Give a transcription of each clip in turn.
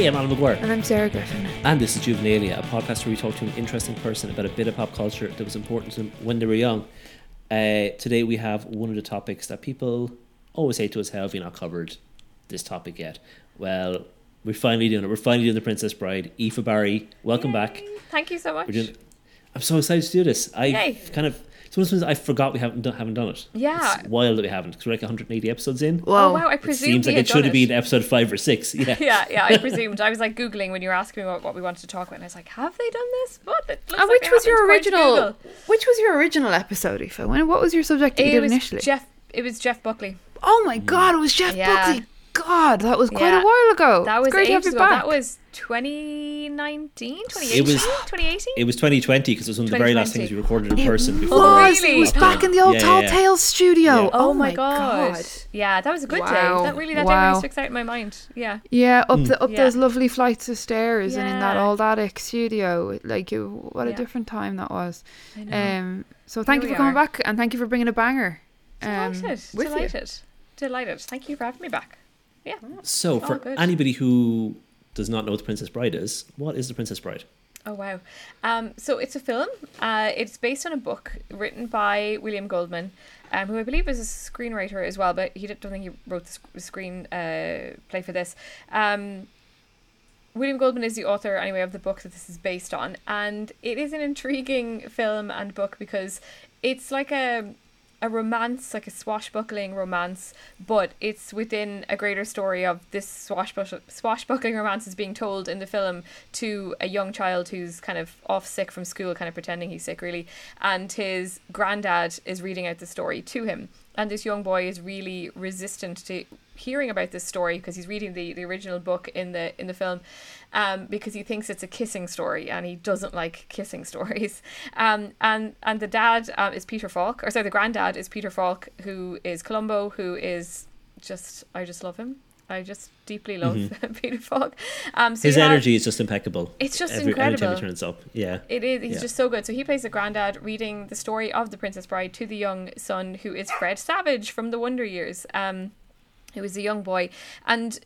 Hey, I'm Alan Maguire. And I'm Sarah Griffin. And this is Juvenalia, a podcast where we talk to an interesting person about a bit of pop culture that was important to them when they were young. Uh, today we have one of the topics that people always say to us, how have you not covered this topic yet? Well, we're finally doing it. We're finally doing The Princess Bride. Aoife Barry, welcome back. Thank you so much. Doing, I'm so excited to do this. I Yay. kind of, sometimes I forgot we haven't done, haven't done it. Yeah. It's wild that we haven't because we're like 180 episodes in. Oh wow, I It seems like had it should have been episode five or six. Yeah. yeah, yeah, I presumed. I was like googling when you were asking me what, what we wanted to talk about, and I was like, "Have they done this? What? It looks And like which was your haven't. Where'd you original? Google?" Which was your original episode, Aoife? When? What was your subject that you It did was initially? Jeff. It was Jeff Buckley. oh my God! It was Jeff Yeah. Buckley. God, that was quite Yeah. a while ago. That It's was great to have ages you ago. back. That was 2019, 2018, It was- 2018. It was 2020 because it was one of the very last things we recorded in It person before. was. Really? It was back in the old Yeah, yeah, Tall yeah. Tales studio. Yeah. Oh, my god. Yeah, that was a good day. That really that day really sticks out in my mind. Yeah. Yeah, up the up Yeah. those lovely flights of stairs and in that old attic studio. Like, you, what a Yeah. different time that was. I know. Um, so thank Here you for coming are. back and thank you for bringing a banger. Um, delighted. with you. delighted. Delighted. Thank you for having me back. Yeah. So, for good. anybody who does not know what The Princess Bride is, what is The Princess Bride? Oh wow! Um, so it's a film. Uh, it's based on a book written by William Goldman, um, who I believe is a screenwriter as well, but he didn't, don't think he wrote the sc- screen uh, play for this. Um, William Goldman is the author, anyway, of the book that this is based on, and it is an intriguing film and book because it's like a a romance, like a swashbuckling romance, but it's within a greater story of this swashbuckling, swashbuckling romance is being told in the film to a young child who's kind of off sick from school, kind of pretending he's sick, really, and his granddad is reading out the story to him. And this young boy is really resistant to hearing about this story because he's reading the, the original book in the in the film um, because he thinks it's a kissing story and he doesn't like kissing stories. Um, and and the dad um, is Peter Falk, or sorry, the granddad is Peter Falk, who is Columbo, who is just I just love him. I just deeply love Peter Falk. Um, so His have- energy is just impeccable. It's just Every, Every time incredible. he turns up. Yeah. It is. He's Yeah. just so good. So he plays the granddad, reading the story of the Princess Bride to the young son, who is Fred Savage from the Wonder Years. Um, who is a young boy, and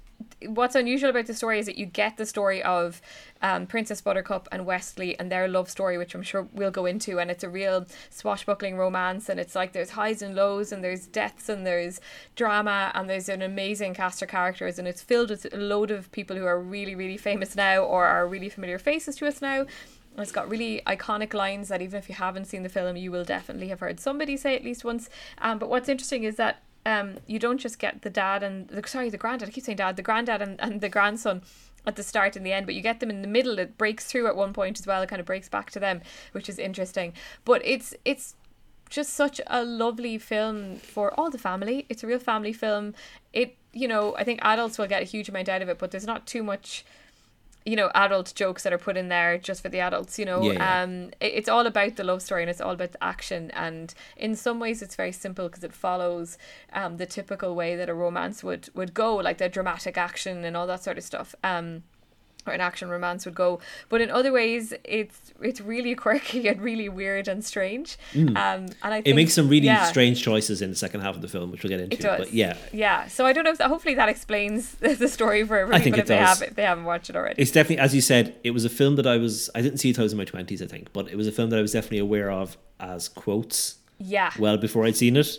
what's unusual about the story is that you get the story of um, Princess Buttercup and Wesley and their love story, which I'm sure we'll go into, and it's a real swashbuckling romance, and it's like there's highs and lows, and there's deaths, and there's drama, and there's an amazing cast of characters, and it's filled with a load of people who are really, really famous now or are really familiar faces to us now. And It's got really iconic lines that even if you haven't seen the film, you will definitely have heard somebody say at least once. Um, but what's interesting is that um, you don't just get the dad and the sorry the granddad. I keep saying dad, the granddad and, and the grandson at the start and the end, but you get them in the middle. It breaks through at one point as well. It kind of breaks back to them, which is interesting. But it's it's just such a lovely film for all the family. It's a real family film. It you know I think adults will get a huge amount out of it, but there's not too much you know adult jokes that are put in there just for the adults you know? Yeah, yeah. um it, it's all about the love story and it's all about the action. And in some ways it's very simple because it follows um the typical way that a romance would would go like the dramatic action and all that sort of stuff. Um or an action romance would go but in other ways it's it's really quirky and really weird and strange um and i think Mm. It makes some really yeah. strange choices in the second half of the film, which we'll get into. It does. But yeah, yeah. So I don't know if that, hopefully that explains the, story for everybody. think but it if they have if they haven't watched it already. it's definitely, as you said, it was a film that I was, I didn't see it till I was in my 20s, I think, but it was a film that I was definitely aware of as quotes yeah. well before I'd seen it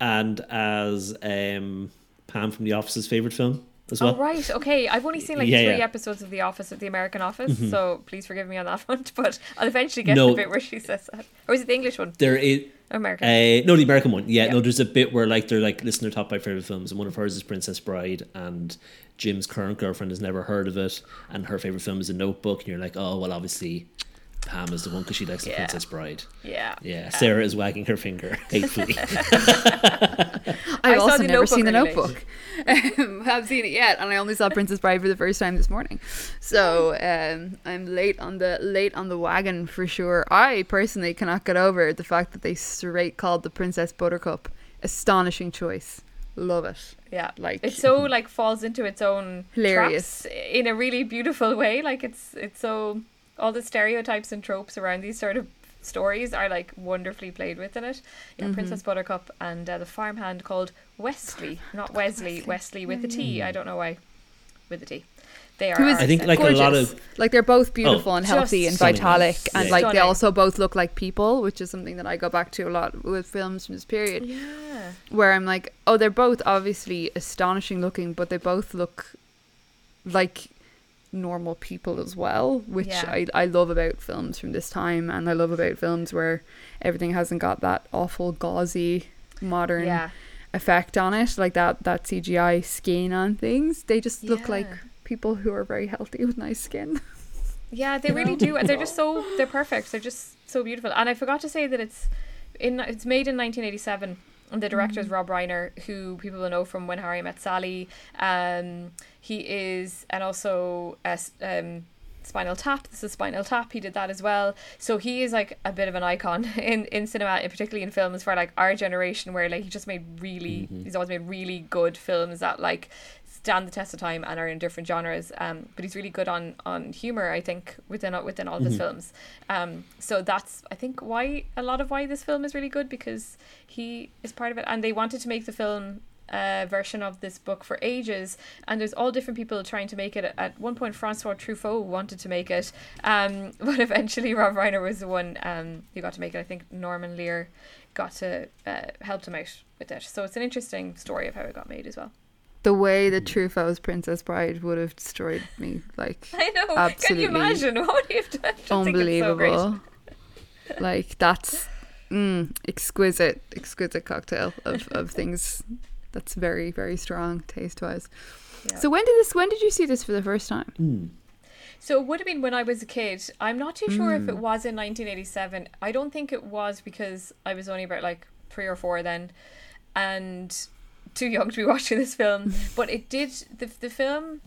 and as um, Pam from The Office's favourite film as well. Oh right, okay. I've only seen like Yeah, three yeah. Mm-hmm. episodes of The Office of the American Office, so please forgive me on that front. But I'll eventually get to the bit where she says that, or is it the English one? There is. American. Uh, no, the American one. Yeah, Yeah. no, there's a bit where like they're like listening to top five favorite films, and one of hers is Princess Bride, and Jim's current girlfriend has never heard of it, and her favorite film is A Notebook, and you're like, oh well, obviously Pam is the one because she likes the Yeah. Princess Bride. yeah. Yeah, Sarah is wagging her finger hatefully. I've I also never seen the Notebook Notebook. Um, I haven't seen it yet, and I only saw Princess Bride for the first time this morning. So um, I'm late on the late on the wagon for sure. I personally cannot get over the fact that they straight called the Princess Buttercup. Astonishing choice. Love it. Yeah, Like- it so like falls into its own Hilarious. traps in a really beautiful way. Like it's it's so all the stereotypes and tropes around these sort of stories are like wonderfully played with in it. Yeah, Mm-hmm. Princess Buttercup and uh, the farmhand called Wesley, not Wesley, Westley with a T. I don't know why. with a T. They are. Who is our I think, like, a lot gorgeous. of- like they're both beautiful and healthy and stunning. vitalic and Yeah. like they also both look like people which is something that i go back to a lot with films from this period Yeah. where i'm like oh they're both obviously astonishing looking but they both look like normal people as well which Yeah. I, I love about films from this time and i love about films where everything hasn't got that awful gauzy modern Yeah. effect on it like that that cgi skin on things they just look like people who are very healthy with nice skin Yeah, they really do, and they're just so they're perfect. They're just so beautiful. And I forgot to say that it's in it's made in 1987. And the director is Rob Reiner, who people will know from When Harry Met Sally. Um, he is, and also uh, um, Spinal Tap. This is Spinal Tap. He did that as well. So he is like a bit of an icon in in cinema, and particularly in films for like our generation, where like he just made really, he's always made really good films that like stand the test of time and are in different genres. Um, but he's really good on on humor, I think, within within all of his films. Um, so that's I think why a lot of why this film is really good because he is part of it, and they wanted to make the film. Uh, version of this book for ages, and there's all different people trying to make it. At one point, Francois Truffaut wanted to make it, um, but eventually Rob Reiner was the one um, who got to make it. I think Norman Lear got to uh, helped him out with it. So it's an interesting story of how it got made as well. The way that Truffaut's Princess Bride would have destroyed me, like I know. Can you imagine what you've done? I just think it's so great. unbelievable. like that's mm, exquisite, exquisite cocktail of, of things. That's very, very strong taste wise. Yeah. So when did this? When did you see this for the first time? Hmm. So it would have been when I was a kid. I'm not too sure Hmm. if it was in 1987. I don't think it was because I was only about like three or four then, and too young to be watching this film. but it did the the film.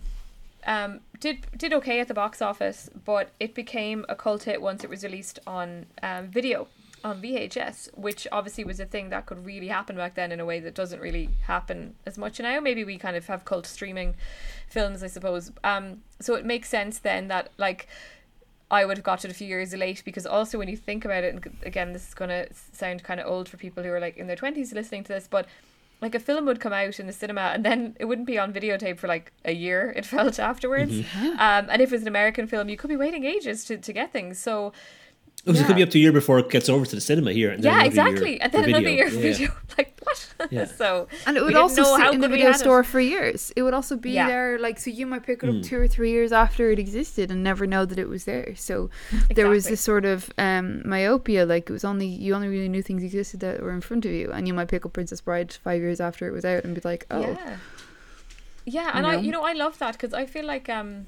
Um, did did okay at the box office, but it became a cult hit once it was released on um, video on VHS, which obviously was a thing that could really happen back then in a way that doesn't really happen as much now. Maybe we kind of have cult streaming films, I suppose. Um, so it makes sense then that like I would have got it a few years late because also when you think about it, and again, this is gonna sound kind of old for people who are like in their twenties listening to this, but like a film would come out in the cinema and then it wouldn't be on videotape for like a year. It felt afterwards, um, and if it was an American film, you could be waiting ages to, to get things. So Oh, so it could be up to a year before it gets over to the cinema here. And then yeah, another year exactly, and then another year Yeah. for video. Like what? Yeah. so And it would also know sit in the video had it. store for years. It would also be Yeah. there, like so you might pick it up Hmm. two or three years after it existed and never know that it was there. So there was this sort of um, myopia, like it was only you only really knew things existed that were in front of you, and you might pick up Princess Bride five years after it was out and be like, oh, Yeah. Yeah, and I, know? you know, I love that because I feel like um,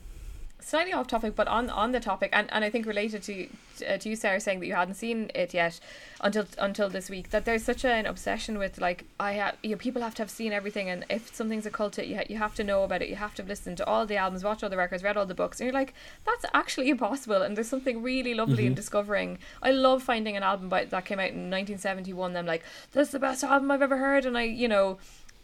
slightly off topic, but on on the topic, and, and I think related to uh, to you, Sarah, saying that you hadn't seen it yet until until this week. That there's such an obsession with like I have, you know, people have to have seen everything, and if something's a cult hit, you ha- you have to know about it. You have to have listened to all the albums, watch all the records, read all the books, and you're like, that's actually impossible. And there's something really lovely in discovering. I love finding an album by, that came out in 1971. I'm like, that's the best album I've ever heard, and I, you know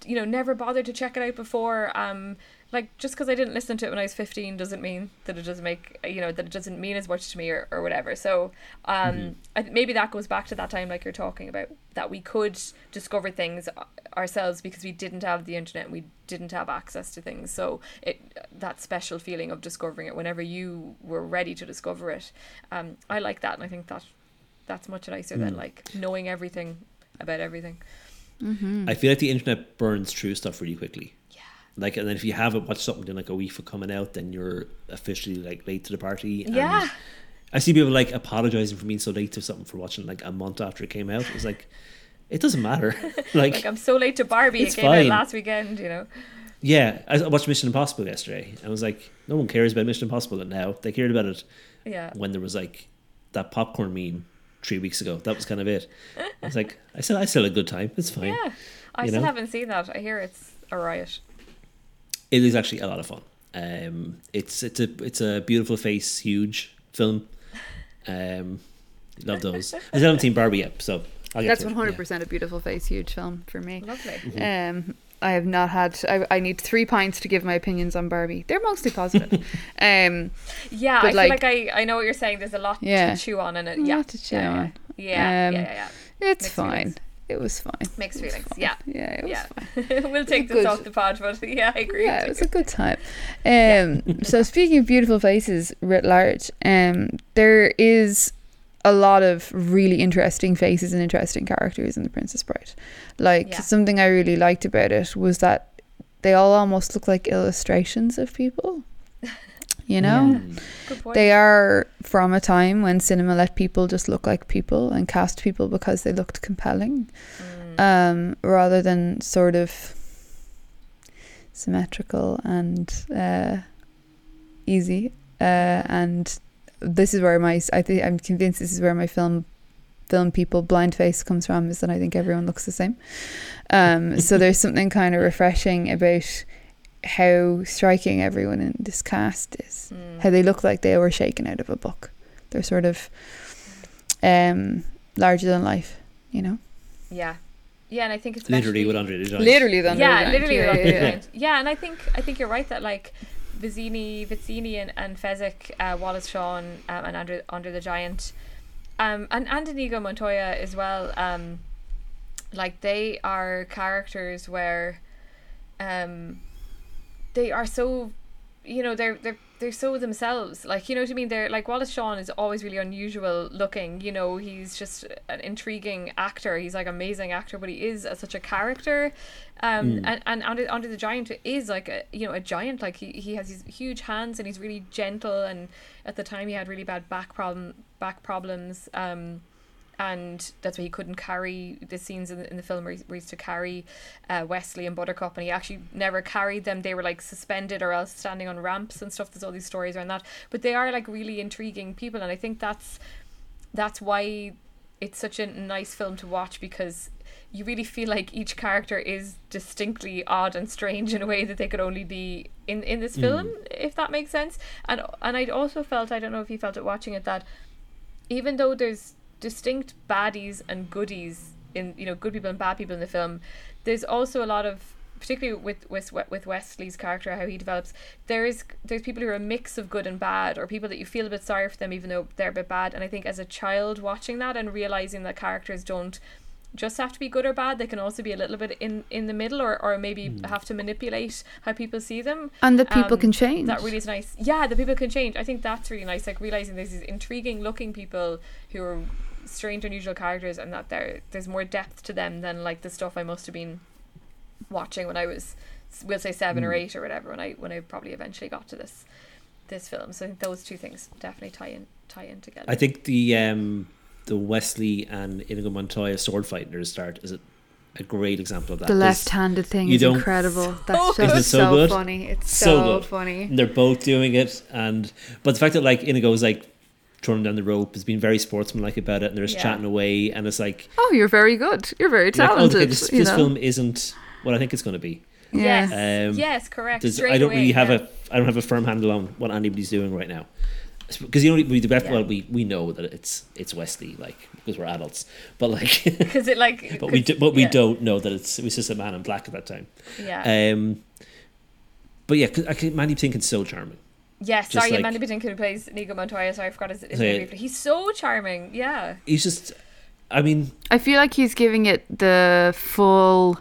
you know never bothered to check it out before um like just because i didn't listen to it when i was 15 doesn't mean that it doesn't make you know that it doesn't mean as much to me or, or whatever. So um I, maybe that goes back to that time like you're talking about that we could discover things ourselves because we didn't have the internet and we didn't have access to things. So it that special feeling of discovering it whenever you were ready to discover it um i like that and i think that that's much nicer than like knowing everything about everything. Mm-hmm. I feel like the internet burns through stuff really quickly. Like, and then if you haven't watched something in like a week for coming out, then you're officially like late to the party. and yeah I see people like apologizing for being so late to something for watching like a month after it came out. It's like, it doesn't matter. like, like I'm so late to Barbie. It's it came fine. out last weekend, you know. yeah, I watched Mission Impossible yesterday. I was like, no one cares about Mission Impossible now. They cared about it Yeah. when there was like that popcorn meme three weeks ago. That was kind of it. I was like, I still, I still had a good time. It's fine. Yeah. I You still know? haven't seen that. I hear it's a riot. It is actually a lot of fun. Um, it's it's a it's a beautiful face, huge film. Um, love those. I still haven't seen Barbie yet, so I'll get that's to it, one yeah. hundred percent a beautiful face, huge film for me. Lovely. Mm-hmm. Um, I have not had. I, I need three pints to give my opinions on Barbie. They're mostly positive. um, Yeah, I like- feel like I, I know what you're saying. There's a lot Yeah. to chew on in it. a Yeah. lot to chew yeah, on. Yeah, yeah, Um, yeah, yeah. It's Mixed fine. It was fine. Mixed was feelings, fine. yeah. yeah, it was Yeah, fine. we'll take this good. off the pod, but yeah, I agree. Yeah, it was a good time. Um, so speaking of beautiful faces writ large, um, there is a lot of really interesting faces and interesting characters in The Princess Bride. Like Yeah. something I really liked about it was that they all almost look like illustrations of people. You know. Good point. they are from a time when cinema let people just look like people and cast people because they looked compelling Mm. um, rather than sort of symmetrical and uh, easy. Uh, and this is where my I think I'm convinced this is where my film film people blind face comes from is that I think everyone looks the same. Um, so there's something kind of refreshing about how striking everyone in this cast is. Mm. How they look like they were shaken out of a book. They're sort of um, larger than life, you know. yeah, yeah, and I think it's Literally with Andre the Giant. Literally than yeah, literally yeah, with yeah, Andre the yeah. Giant. Yeah, and I think I think you're right that like Vizzini, Vizzini and, and Fezzik, uh, Wallace Shawn, um, and Andre, Andre the Giant, um, and and Inigo Montoya as well. Um, like they are characters where, um, they are so, you know, they're they're they're so themselves. Like you know what I mean. They're like Wallace Shawn is always really unusual looking. You know, he's just an intriguing actor. He's like amazing actor, but he is a, such a character. Um, and and Andre, Andre the Giant is like a you know a giant. Like he, he has these huge hands and he's really gentle. And at the time he had really bad back problem back problems. Um, and that's why he couldn't carry the scenes in the, in the film where he, where to carry uh, Wesley and Buttercup, and he actually never carried them. They were like suspended or else standing on ramps and stuff. There's all these stories around that, but they are like really intriguing people, and I think that's that's why it's such a nice film to watch because you really feel like each character is distinctly odd and strange in a way that they could only be in in this film, if that makes sense. And and I also felt I don't know if you felt it watching it that even though there's distinct baddies and goodies in you know good people and bad people in the film. There's also a lot of particularly with with with Wesley's character how he develops there is there's people who are a mix of good and bad or people that you feel a bit sorry for them even though they're a bit bad. And I think as a child watching that and realizing that characters don't just have to be good or bad they can also be a little bit in in the middle or, or maybe have to manipulate how people see them And that people Um, can change. that really is nice. Yeah, the people can change. I think that's really nice. Like realizing there's these intriguing looking people who are strange, unusual characters, and that there there's more depth to them than like the stuff I must have been watching when I was, we'll say seven or eight or whatever. When I when I probably eventually got to this this film. So I think those two things definitely tie in tie in together. I think the um, the Wesley and Inigo Montoya sword fight near the start is a, a great example of that. The left-handed thing you is don't- incredible. That's good. just Isn't so so, good? funny. It's So so, good. funny. they're both doing it, and but the fact that like Inigo's like throwing down the rope has been very sportsmanlike about it, and they're just Yeah. chatting away, and it's like, Oh, you're very good. You're very you're like, oh, talented. okay, this, you this film isn't what I think it's going to be. Yeah. Yes. Um, yes, correct. I don't away, really have yeah. a I don't have a firm handle on what anybody's doing right now. Because you know we the Yeah. well we, we know that it's it's Wesley like because we're adults, but like because it like but we 'cause- do, but we don't know that it's it was just a man in black at that time. Yeah. Um, but yeah, 'cause I can, Mandy Patinkin's so charming. yes. just Sorry, like- Amanda Patinkin who plays Inigo Montoya. Sorry, I forgot his, his So, name. yeah. briefly. He's so charming. Yeah. He's just, I mean, I feel like he's giving it the full.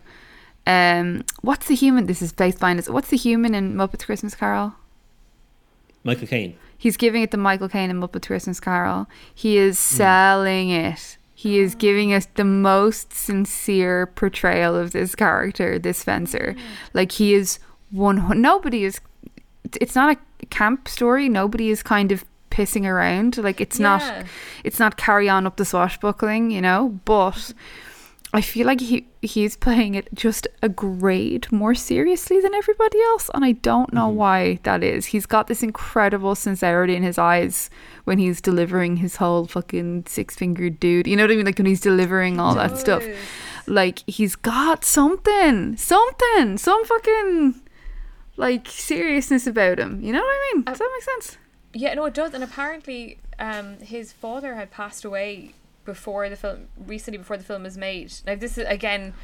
Um, what's the human? This is based on this. What's the human in Muppets Christmas Carol? Michael Caine. He's giving it to Michael Caine in Muppets Christmas Carol. He is hmm. selling it. He is oh. giving us the most sincere portrayal of this character, this fencer. Hmm. Like he is one. Nobody is. It's not a camp story. Nobody is kind of pissing around. Like it's Yeah. not. It's not carry on up the swashbuckling, you know. But I feel like he he's playing it just a grade more seriously than everybody else, and I don't know why that is. He's got this incredible sincerity in his eyes when he's delivering his whole fucking six fingered dude. You know what I mean? Like when he's delivering all that stuff. Like he's got something, something, some fucking like seriousness about him. You know what I mean? Does that make sense? Yeah, no, it does. And apparently, um, his father had passed away before the film, recently before the film was made. Now, this is again,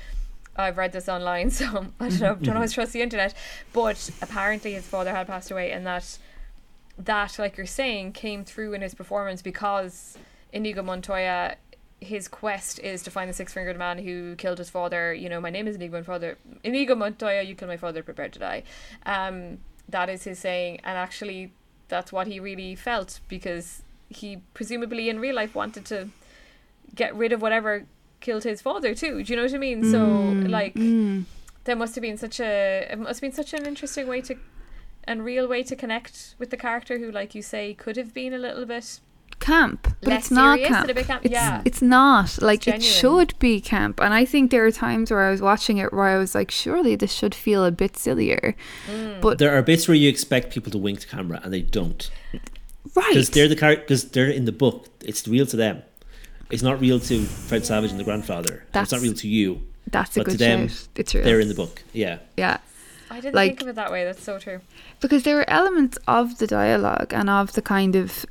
I've read this online, so I don't know, don't always trust the internet. But apparently, his father had passed away, and that that, like you're saying, came through in his performance because Inigo Montoya his quest is to find the six fingered man who killed his father. You know, my name is Inigo, my father. Inigo Montoya, you killed my father, prepare to die. Um, that is his saying, and actually, that's what he really felt because he presumably in real life wanted to get rid of whatever killed his father too. Do you know what I mean? So Mm, like mm. there must have been such a it must have been such an interesting way to and real way to connect with the character who like you say could have been a little bit camp, but Less it's not serious camp. a bit camp, It's yeah. it's not like it should be camp, and I think there are times where I was watching it where I was like, surely this should feel a bit sillier, Mm. but There are bits where you expect people to wink to camera and they don't right, because they're the character because they're in the book. It's real to them. It's not real to Fred Savage and the grandfather. and it's not real to you. that's a but to them, shout. It's real. They're in the book. Yeah. yeah. I didn't Like- think of it that way. That's so true. because there are elements of the dialogue and of the kind of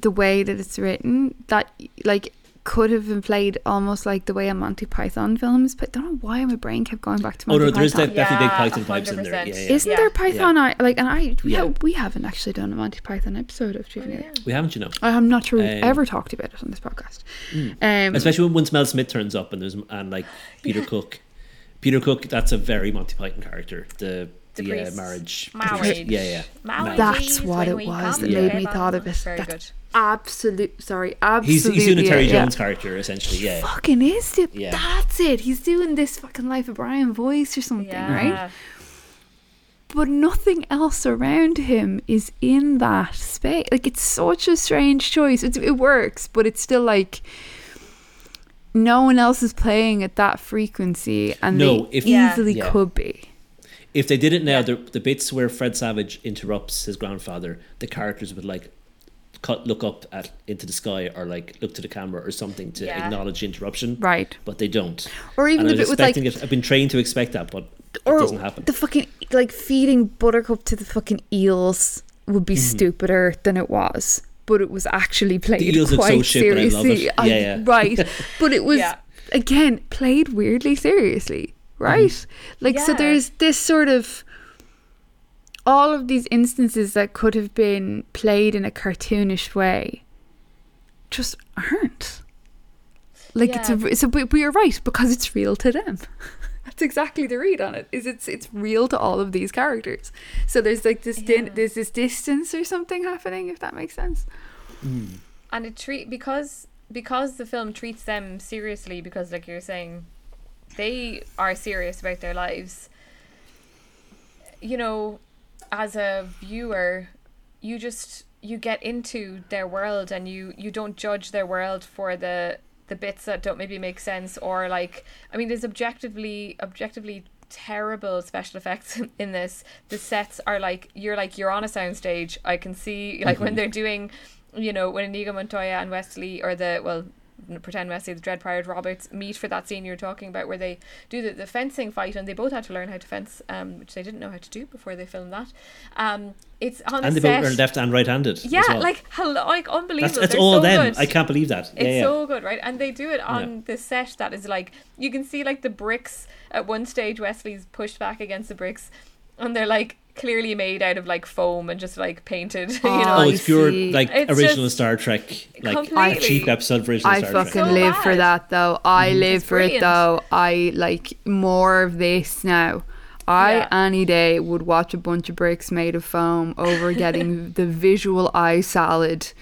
the way that it's written that like could have been played almost like the way a Monty Python film is. But I don't know why my brain kept going back to Monty. Oh Monty no, there is Python. def- definitely big Yeah, Python vibes in there. Yeah, yeah. Isn't Yeah. there Python? I like, and I we, Yeah. have, we haven't actually done a Monty Python episode of Juvenile. Oh, yeah. we haven't, you know. I'm not sure we've Um, ever talked about it on this podcast. Mm. Um, Especially when, when Mel Smith turns up and there's and like Peter Cook. Peter Cook, that's a very Monty Python character. The The the, uh, priest. marriage. the Marriage. priest. Yeah, yeah. Marriage That's what it was come that made me together. thought of it. Very That's good. absolute. Sorry, absolutely. he's doing a Terry yeah. Jones character essentially. Yeah. Fucking is it? Yeah. That's it. He's doing this fucking Life of Brian voice or something, right? But nothing else around him is in that space. Like it's such a strange choice. It, it works, but it's still like no one else is playing at that frequency, and No, they if- easily Yeah. could be. If they did it now, Yeah. the, the bits where Fred Savage interrupts his grandfather, the characters would like cut, look up at into the sky or like look to the camera or something to Yeah. acknowledge the interruption. Right. But they don't. Or even and the I was bit with like it. I've been trained to expect that, but it doesn't happen. the fucking like feeding buttercup to the fucking eels would be stupider than it was. But it was actually played Mm-hmm. eels look so quite shit, but I love seriously. it. I- Yeah, yeah. Right. But it was Yeah. again played weirdly seriously. Right? Mm-hmm. Like so there's this sort of all of these instances that could have been played in a cartoonish way just aren't. Like it's a, Yeah. it's a but but you're right because it's real to them. That's exactly the read on it. Is it's it's real to all of these characters. So there's like this din- there's this distance or something happening if that makes sense. and it treat because because the film treats them seriously because like you're saying they are serious about their lives. You know as a viewer you just you get into their world and you you don't judge their world for the the bits that don't maybe make sense or like i mean there's objectively objectively terrible special effects in this. The sets are like you're like you're on a soundstage. I can see like when mm-hmm. they're doing you know when Inigo Montoya and Wesley or the well pretend Wesley the Dread Pirate Roberts meet for that scene you're talking about where they do the, the fencing fight and they both had to learn how to fence um which they didn't know how to do before they filmed that um it's on and the they set both are left and right handed. yeah like hello like unbelievable that's, all so them. good. I can't believe that. It's yeah, yeah. so good, right? And they do it on the set that is like you can see like the bricks at one stage Wesley's pushed back against the bricks and they're like clearly made out of like foam and just like painted, you Oh, know. oh, it's pure like It's original Star Trek, like completely- cheap episode of original I Star fucking Trek. So live for that though. I mm-hmm. live It's for it though. I like more of this now. I Yeah. any day would watch a bunch of bricks made of foam over getting the visual eye salad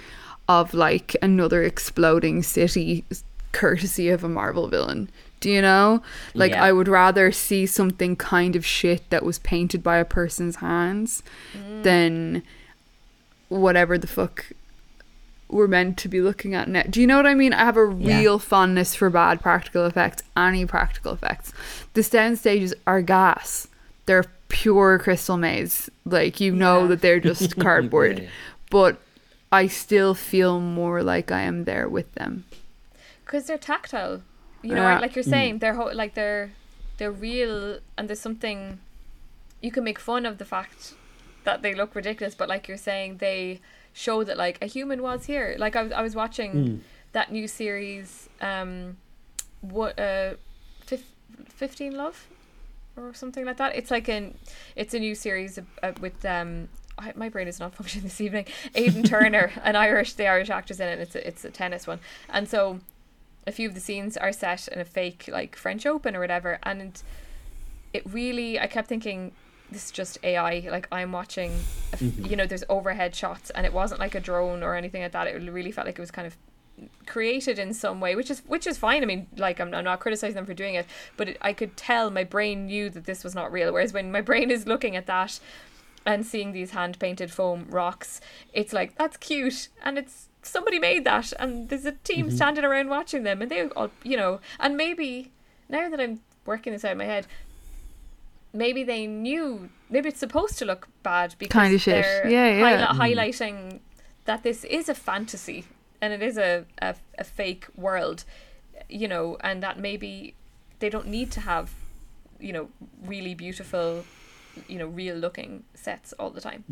of like another exploding city courtesy of a Marvel villain. Do you know? Like Yeah. I would rather see something kind of shit that was painted by a person's hands Mm. than whatever the fuck we're meant to be looking at now. Do you know what I mean? I have a Yeah. real fondness for bad practical effects, any practical effects. The sound stages are gas. They're pure crystal maze. Like you know Yeah. that they're just cardboard. Yeah, yeah. But I still feel more like I am there with them. because they're tactile you know Yeah. like you're saying they're ho- like they're they're real and there's something you can make fun of the fact that they look ridiculous but like you're saying they show that like a human was here like i was, I was watching Mm. that new series um what uh fif- 15 love or something like that it's like an it's a new series uh, with um I, my brain is not functioning this evening. Aidan Turner, an Irish, the Irish actors in it. It's a, it's a tennis one, and so a few of the scenes are set in a fake like French Open or whatever, and it really I kept thinking this is just AI. Like I'm watching, a f- Mhm. you know, there's overhead shots, and it wasn't like a drone or anything like that. It really felt like it was kind of created in some way, which is which is fine. I mean, like I'm, I'm not criticizing them for doing it, but it, I could tell my brain knew that this was not real. Whereas when my brain is looking at that and seeing these hand painted foam rocks, it's like that's cute and it's somebody made that and there's a team Mhm. standing around watching them and they all you know and maybe now that I'm working this out in my head. Maybe they knew. Maybe it's supposed to look bad because Kinda shit. they're Yeah, yeah. highli- highlighting that this is a fantasy and it is a, a, a fake world, you know, and that maybe they don't need to have, you know, really beautiful, you know, real looking sets all the time.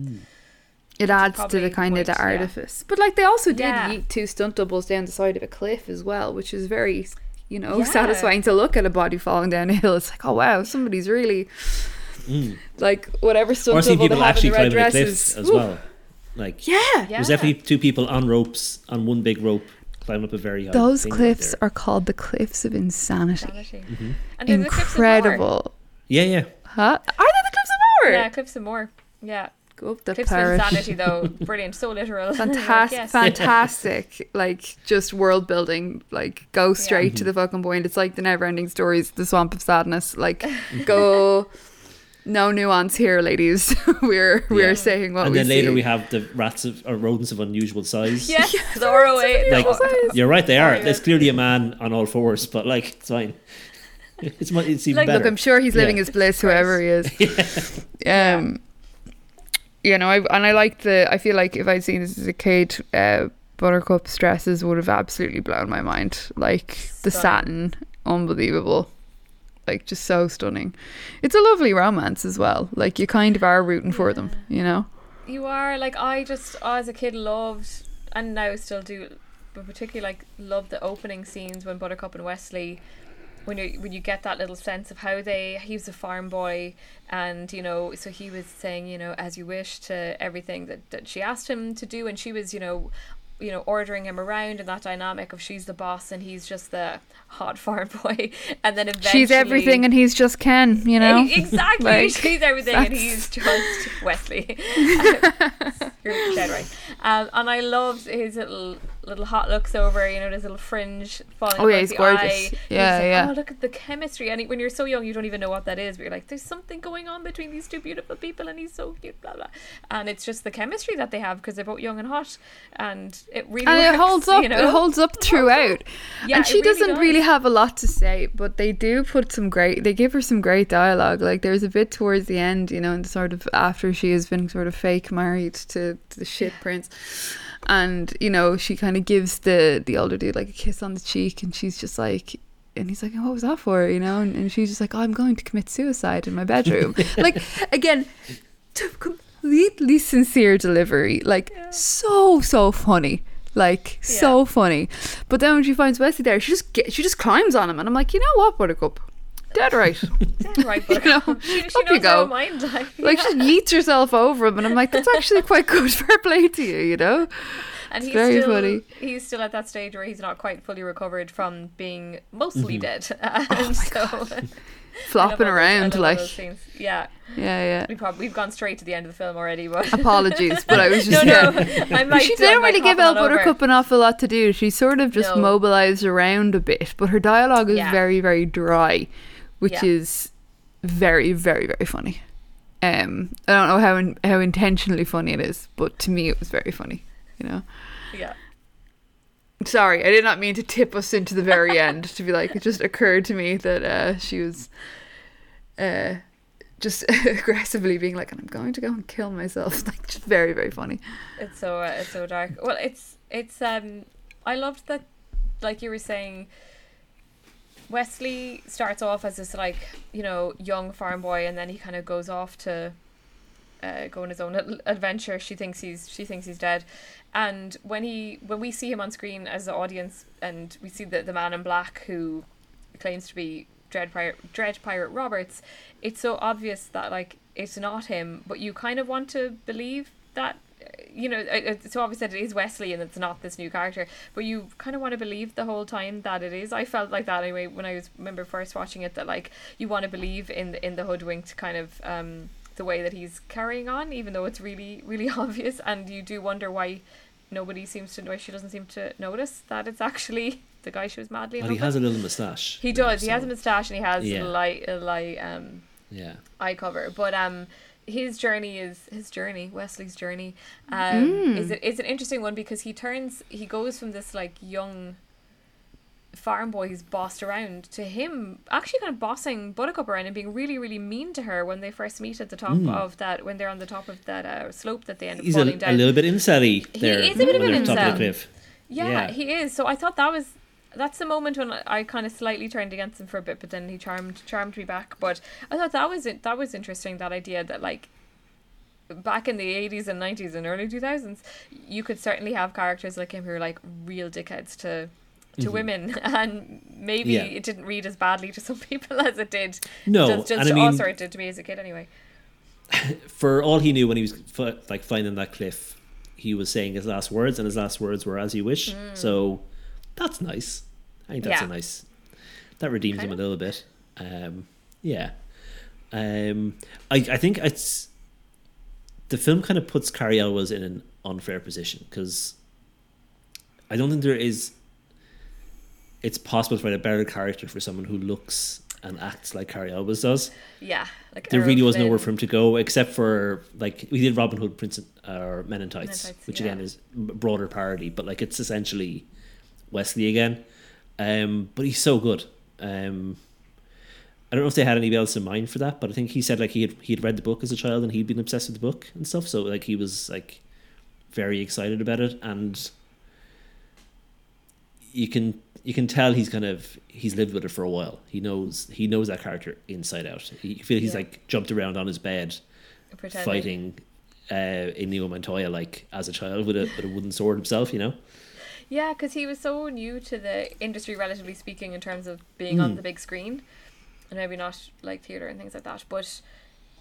It adds to the kind of the point, yeah. artifice. But like they also did Yeah. yeet two stunt doubles down the side of a cliff as well, which is very, you know, Yeah. satisfying to look at a body falling down a hill. It's like, oh wow, somebody's really Mm. like whatever stunt Or seeing double they people have in actually the red climbing a cliff dresses. as Ooh. well. Like Yeah. Yeah. there's definitely two people on ropes on one big rope climbing up a very high. Those thing right cliffs are called the cliffs of insanity. Sanity. Mhm. And there's the Cliffs of Incredible. Yeah, yeah. Huh? Are they the cliffs of Moher? Yeah, Cliffs of Moher. Yeah. Go up the Cliffs parish. of Insanity, though. Brilliant. So literal. Fantastic, Yes. fantastic! Like just world building. Like go straight Yeah. to the fucking point. It's like the never-ending stories, the swamp of sadness. Like go, no nuance here, ladies. we're we're Yeah. saying what and we then later see. we have the rats of or rodents of unusual size. Yes, Zorro away. Like Unusual size. you're right, they are. Oh. There's clearly a man on all fours, but like it's fine. It's mu- it's even Like, better. Look, I'm sure he's living Yeah. his bliss, whoever he is. Um, you know, I and I like the. I feel like if I'd seen this as a kid, uh, Buttercup's dresses would have absolutely blown my mind. Like the satin, unbelievable. Like just so stunning. It's a lovely romance as well. Like you kind of are rooting for them, you know. You are like I just as a kid loved and now still do, but particularly like love the opening scenes when Buttercup and Wesley, when you when you get that little sense of how they he was a farm boy and you know so he was saying you know as you wish to everything that that she asked him to do and she was you know you know ordering him around and that dynamic of she's the boss and he's just the hot farm boy and then eventually She's everything and he's just Ken, you know. Exactly. Like, She's everything and he's just Wesley. You're dead right. Um, and I loved his little little hot looks over, you know, his little fringe falling Oh, yeah, he's the gorgeous. eye. Yeah, like, yeah. Oh, look at the chemistry. And when you're so young, you don't even know what that is. But you're like, there's something going on between these two beautiful people and he's so cute, blah, blah. And it's just the chemistry that they have because they're both young and hot. And it really and it holds up. You know? It holds up throughout. Yeah, and she really doesn't does. really have a lot to say, but they do put some great. They give her some great dialogue. Like there's a bit towards the end, you know, and sort of after she has been sort of fake married to, to the shit prince, and you know she kind of gives the the older dude like a kiss on the cheek, and she's just like. And he's like, "What was that for?" You know, and, and she's just like, oh, "I'm going to commit suicide in my bedroom." like again, to completely sincere delivery, like so so funny, like so funny. But then when she finds Wesley there, she just get, she just climbs on him, and I'm like, you know what, Buttercup, dead right. Dead right, You know, Buttercup. she, she up you go. mind like, Like yeah. she just yeets herself over him, and I'm like, that's actually quite good. Fair play to you, you know. and It's he's very still funny. he's still at that stage where he's not quite fully recovered from being mostly Mhm. dead. Oh and so Flopping I love all those- around like, scenes. yeah, yeah, yeah. we probably we've gone straight to the end of the film already, but Apologies, but I was just no, yeah. I'm like she I'm didn't like really give hopping El on. Buttercup an awful lot to do. She sort of just No. mobilized around a bit, but her dialogue is Yeah. very, very dry, which Yeah. is very, very, very funny. Um, I don't know how in, how intentionally funny it is, but to me it was very funny. You know. Yeah, Sorry, I did not mean to tip us into the very end. To be like, it just occurred to me that uh, she was uh, just aggressively being like, "I'm going to go and kill myself." Like, just very, very funny. it's so uh, it's so dark. Well, it's it's um I loved that, like you were saying. Wesley starts off as this like you know young farm boy, and then he kind of goes off to uh, go on his own adventure. She thinks he's she thinks he's dead, and when he when we see him on screen as the audience, and we see the the man in black who claims to be Dread Pirate Dread Pirate Roberts, it's so obvious that like it's not him, but you kind of want to believe that you know, so obviously it is Wesley and it's not this new character, but you kind of want to believe the whole time that it is. I felt like that anyway when I was remember first watching it that like you want to believe in the, in the hoodwinked kind of um the way that he's carrying on, even though it's really really obvious, and you do wonder why nobody seems to know. She doesn't seem to notice that it's actually the guy she was madly Well, he has a little moustache. He does. He has a moustache and he has Yeah. a light a light um Yeah. eye cover. But um, his journey is his journey. Wesley's journey um is it is an interesting one because he turns he goes from this like young farm boy who's bossed around to him actually kind of bossing Buttercup around and being really really mean to her when they first meet at the top of that when they're on the top of that uh, slope that they end up Mm. He's a, falling a down. little bit incelly He there. is a bit of an incel. Yeah, Yeah. he is. So I thought that was that's the moment when I, I kind of slightly turned against him for a bit, but then he charmed charmed me back. But I thought that was it. That was interesting. That idea that like back in the eighties and nineties and early two thousands, you could certainly have characters like him who are like real dickheads to. To women, and maybe Mm-hmm. Yeah. it didn't read as badly to some people as it did. No, just, just and I mean- it did to me as a kid, anyway. For all he knew when he was like finding that cliff, he was saying his last words, and his last words were "as you wish." So that's nice. I think that's. Yeah. a nice. That redeems him a little bit. Um, yeah. Um, I I think it's the film kind of puts Cary Elwes in an unfair position because I don't think there is. It's possible to write a better character for someone who looks and acts like Cary Elwes does Yeah, like there Errol really was Flynn. nowhere for him to go except for like we did Robin Hood, Prince or Men in Tights, Men in Tights, which yeah. again is broader parody, but like it's essentially Wesley again. Um, but he's so good. Um, I don't know if they had anybody else in mind for that, but I think he said like he had he had read the book as a child and he'd been obsessed with the book and stuff. So like he was like very excited about it, and you can you can tell he's kind of he's lived with it for a while. He knows he knows that character inside out. He you feel he's Yeah. like jumped around on his bed Pretending. fighting uh, Inigo Montoya like as a child with a with a wooden sword himself. You know. Yeah, because he was so new to the industry, relatively speaking, in terms of being on Mm. the big screen, and maybe not like theater and things like that. But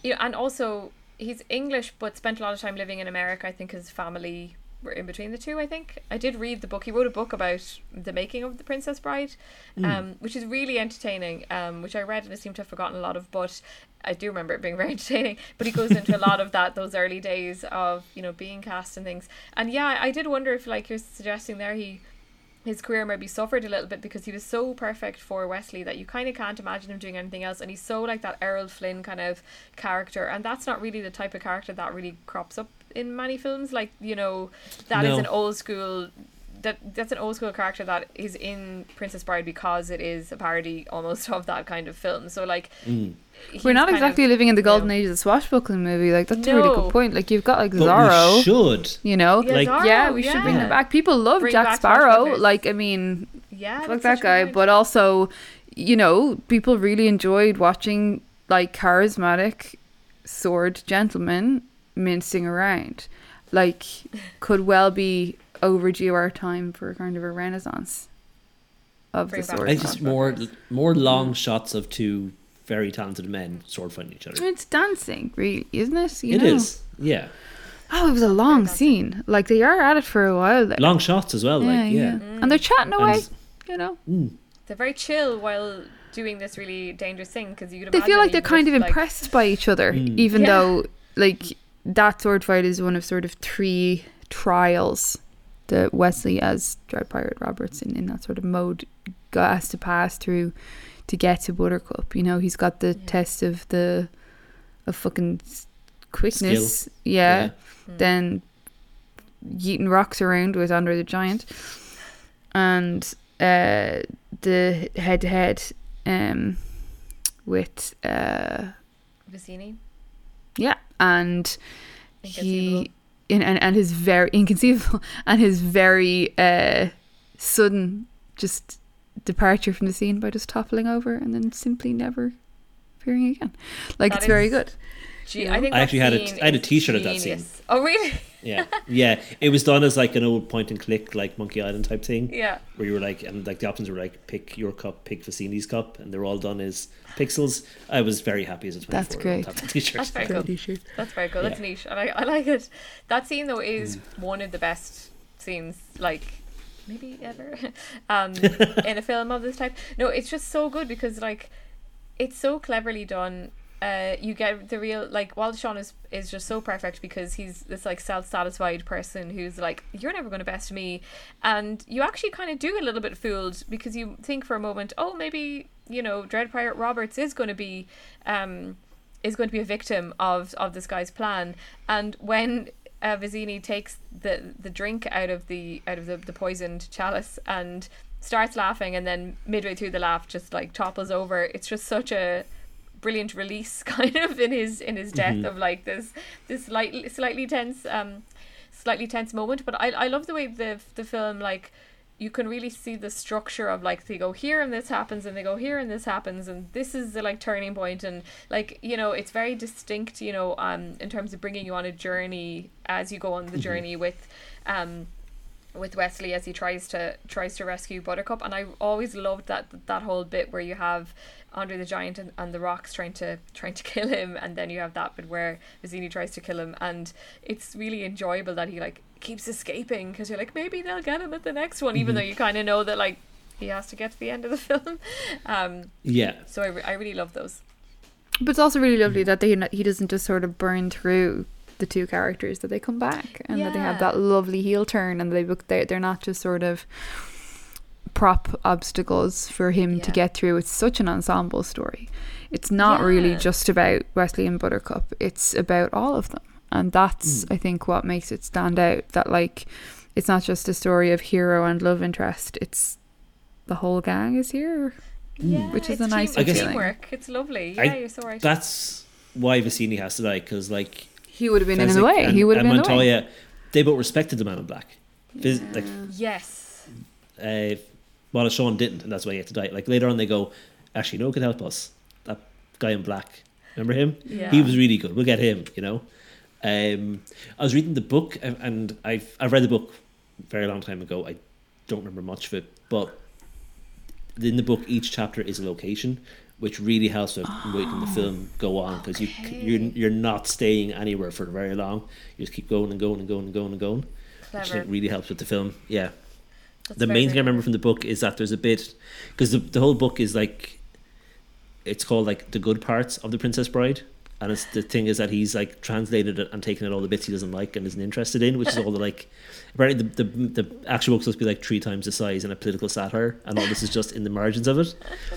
you know, and also he's English, but spent a lot of time living in America. I think his family were in between the two. I think I did read the book. He wrote a book about the making of the Princess Bride, um, which is really entertaining. Um, which I read and I seem to have forgotten a lot of, but I do remember it being very entertaining. But he goes into a lot of that, those early days of you know being cast and things. And yeah, I did wonder if like you're suggesting there, he his career maybe suffered a little bit because he was so perfect for Wesley that you kind of can't imagine him doing anything else. And he's so like that Errol Flynn kind of character, and that's not really the type of character that really crops up in many films. Like you know, that is No. an old school. That that's an old school character that is in Princess Bride because it is a parody almost of that kind of film. So like, Mm. We're not kind of- exactly living in the you know- golden age of the swashbuckling movie. Like that's a really good point. Like you've got like But Zorro, we should. you know. Yeah, Like- Zorro, yeah, we should bring yeah. them back. People love Bring Jack Sparrow. Like I mean, Yeah, fuck that guy. But also, you know, people really enjoyed watching like charismatic sword gentlemen mincing around. Like, could well be overdue our time for kind of a renaissance of Bring the back sword. I just more more long shots of two very talented men sword fighting each other. It's dancing, really, isn't it? You It know? is, yeah. Oh, it was a long scene. Like they are at it for a while there. Long shots as well. like yeah. And they're chatting away. And- you know, Mm. they're very chill while doing this really dangerous thing because you could they feel like they're kind of like- impressed by each other, Mm. even Yeah. though like that sword fight is one of sort of three trials that Wesley as Dread Pirate Roberts in, in that sort of mode has to pass through to get to Buttercup. You know, he's got the Yeah. test of the of fucking s- quickness. Yeah. Mm. Then yeeting rocks around with Andre the Giant. And uh the head to head um with uh Vizzini. Yeah and he in, and, and his very inconceivable and his very uh sudden just departure from the scene by just toppling over and then simply never appearing again like That it's very good Gee, you I think I actually had a I had a is t-shirt of that scene. Oh really? Yeah, yeah. It was done as like an old point and click, like Monkey Island type thing, Yeah. where you were like, and like the options were like, pick your cup, pick Vizzini's cup, and they're all done as pixels. I was very happy as a twenty-four. That's great. That t-shirt. That's very cool. t-shirt. That's very cool. That's Yeah. neat. I like, I like it. That scene though is Mm. one of the best scenes, like maybe ever, um, in a film of this type. No, it's just so good because like it's so cleverly done. Uh, you get the real like Wallace Shawn is is just so perfect because he's this like self satisfied person who's like you're never going to best me, and you actually kind of do a little bit fooled because you think for a moment oh maybe you know Dread Pirate Roberts is going to be um is going to be a victim of of this guy's plan and when uh, Vizzini takes the the drink out of the out of the, the poisoned chalice and starts laughing and then midway through the laugh just like topples over it's just such a brilliant release kind of in his in his death of like this this slightly slightly tense um slightly tense moment. But I, I love the way the the film like you can really see the structure of like they go here and this happens and they go here and this happens and this is the like turning point. And like you know it's very distinct you know um in terms of bringing you on a journey as you go on the journey with um with Westley as he tries to tries to rescue Buttercup. And I always loved that that whole bit where you have Andre the Giant and, and the rocks trying to trying to kill him and then you have that bit where Vizzini tries to kill him and it's really enjoyable that he like keeps escaping because you're like maybe they'll get him at the next one even though you kind of know that like he has to get to the end of the film. Um Yeah, so I, re- I really love those. But it's also really lovely that they he doesn't just sort of burn through the two characters that they come back and that they have that lovely heel turn and they look they they're not just sort of prop obstacles for him to get through. It's such an ensemble story. It's not really just about Westley and Buttercup. It's about all of them. And that's I think what makes it stand out that like it's not just a story of hero and love interest. It's the whole gang is here. yeah Which is a nice team- I teamwork it's lovely yeah I- you're so right that's why Vizzini has to die because like He would have been in the way. and, he would have and been in the way. Montoya, they both respected the Man in Black. Viz- Like yes uh, Sean didn't, and that's why he had to die. Like later on, they go, actually, no one could help us. That guy in black, remember him? Yeah. He was really good. We'll get him. You know. Um, I was reading the book, and- I've I've read the book a very long time ago. I don't remember much of it, but in the book, each chapter is a location, which really helps with making the film go on because you you're you're not staying anywhere for very long. You just keep going and going and going and going and going, which clever think really helps with the film. Yeah That's the main thing I remember from the book is that there's a bit because the, the whole book is like it's called like the good parts of the Princess Bride, and it's the thing is that he's like translated it and taken out all the bits he doesn't like and isn't interested in, which is all the like apparently the, the the actual book's supposed to be like three times the size and a political satire, and all this is just in the margins of it.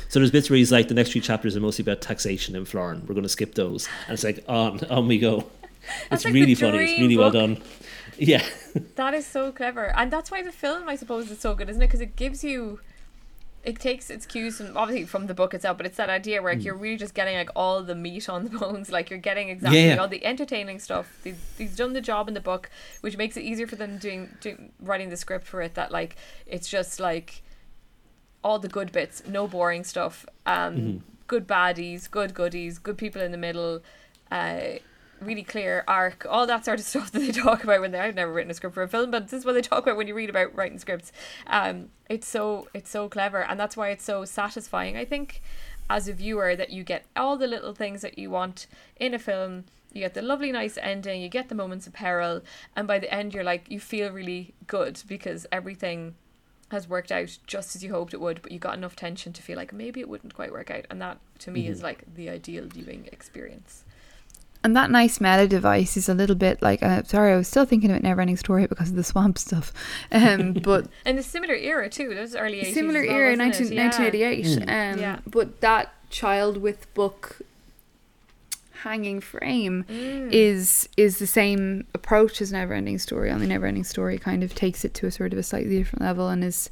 So there's bits where he's like the next three chapters are mostly about taxation in Florin. We're going to skip those, and it's like on on we go. It's like really funny. It's really well done. Yeah. That is so clever, and that's why the film, I suppose, is so good, isn't it? Because it gives you, it takes its cues from obviously from the book itself, but it's that idea where like, Mm. you're really just getting like all the meat on the bones, like you're getting exactly Yeah. all the entertaining stuff. They've, they've done the job in the book, which makes it easier for them doing, doing writing the script for it. That like it's just like all the good bits, no boring stuff, um, Mm-hmm. good baddies, good goodies, good people in the middle. Uh, really clear arc, all that sort of stuff that they talk about when they I've never written a script for a film, but this is what they talk about when you read about writing scripts. Um, it's so it's so clever, and that's why it's so satisfying. I think as a viewer that you get all the little things that you want in a film. You get the lovely, nice ending. You get the moments of peril, and by the end, you're like you feel really good because everything has worked out just as you hoped it would, but you got enough tension to feel like maybe it wouldn't quite work out, and that to me is like the ideal viewing experience. And that nice meta device is a little bit like uh, sorry, I was still thinking about Neverending Story because of the swamp stuff. Um, but And a similar era too. Those early 80s. similar well, era, wasn't 19. Yeah. 1988. Mm. Um, Yeah. But that child with book hanging frame Mm. is is the same approach as Neverending Story. Only Neverending Story kind of takes it to a sort of a slightly different level and is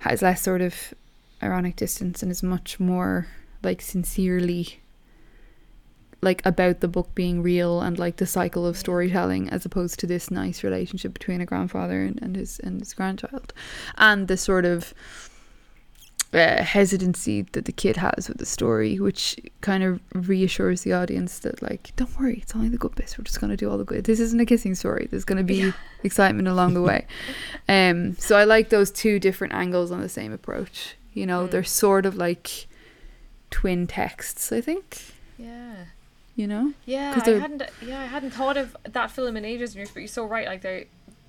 has less sort of ironic distance and is much more like sincerely like about the book being real and like the cycle of storytelling as opposed to this nice relationship between a grandfather and, and his and his grandchild and the sort of uh, hesitancy that the kid has with the story, which kind of reassures the audience that like, don't worry, it's only the good bits. We're just gonna do all the good. This isn't a kissing story. There's gonna be excitement along the way. Um, so I like those two different angles on the same approach. You know, Mm. they're sort of like twin texts. I think. Yeah. You know, Yeah, I hadn't. Yeah, I hadn't thought of that film in ages. But you're so right. Like they're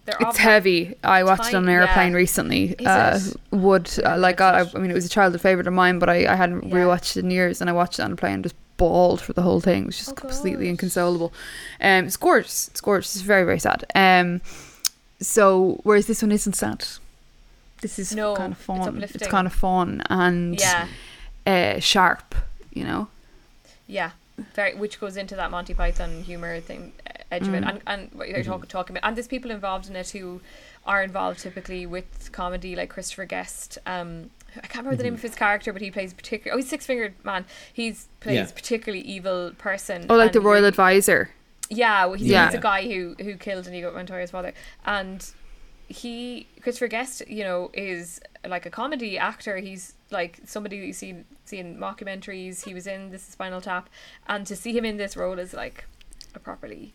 they're it's heavy. I watched it on an airplane yeah. recently. Uh. Would uh, like I, I mean, it was a childhood favorite of mine, but I, I hadn't Yeah. rewatched it in years, and I watched it on a plane and just bawled for the whole thing. It was just Oh, completely gosh. inconsolable. Um, it's gorgeous. It's gorgeous. It's very very sad. Um, so whereas this one isn't sad. This is No, kind of it's fun. It's, uplifting. kind of fun and Yeah, uh, sharp. You know. yeah. Very, which goes into that Monty Python humor thing uh, edge of it, Mm. and and what you're talk, talking about, and there's people involved in it who are involved typically with comedy, like Christopher Guest. Um, I can't remember the name of his character, but he plays particular. Oh, he's six fingered man. He's plays Yeah. particularly evil person. Oh, like the royal really- advisor. Yeah, well, he's, Yeah. he's a guy who who killed Inigo Montoya's father, and he Christopher Guest, you know, is like a comedy actor. He's like somebody that you see see in mockumentaries. He was in This is Spinal Tap, and to see him in this role as like a properly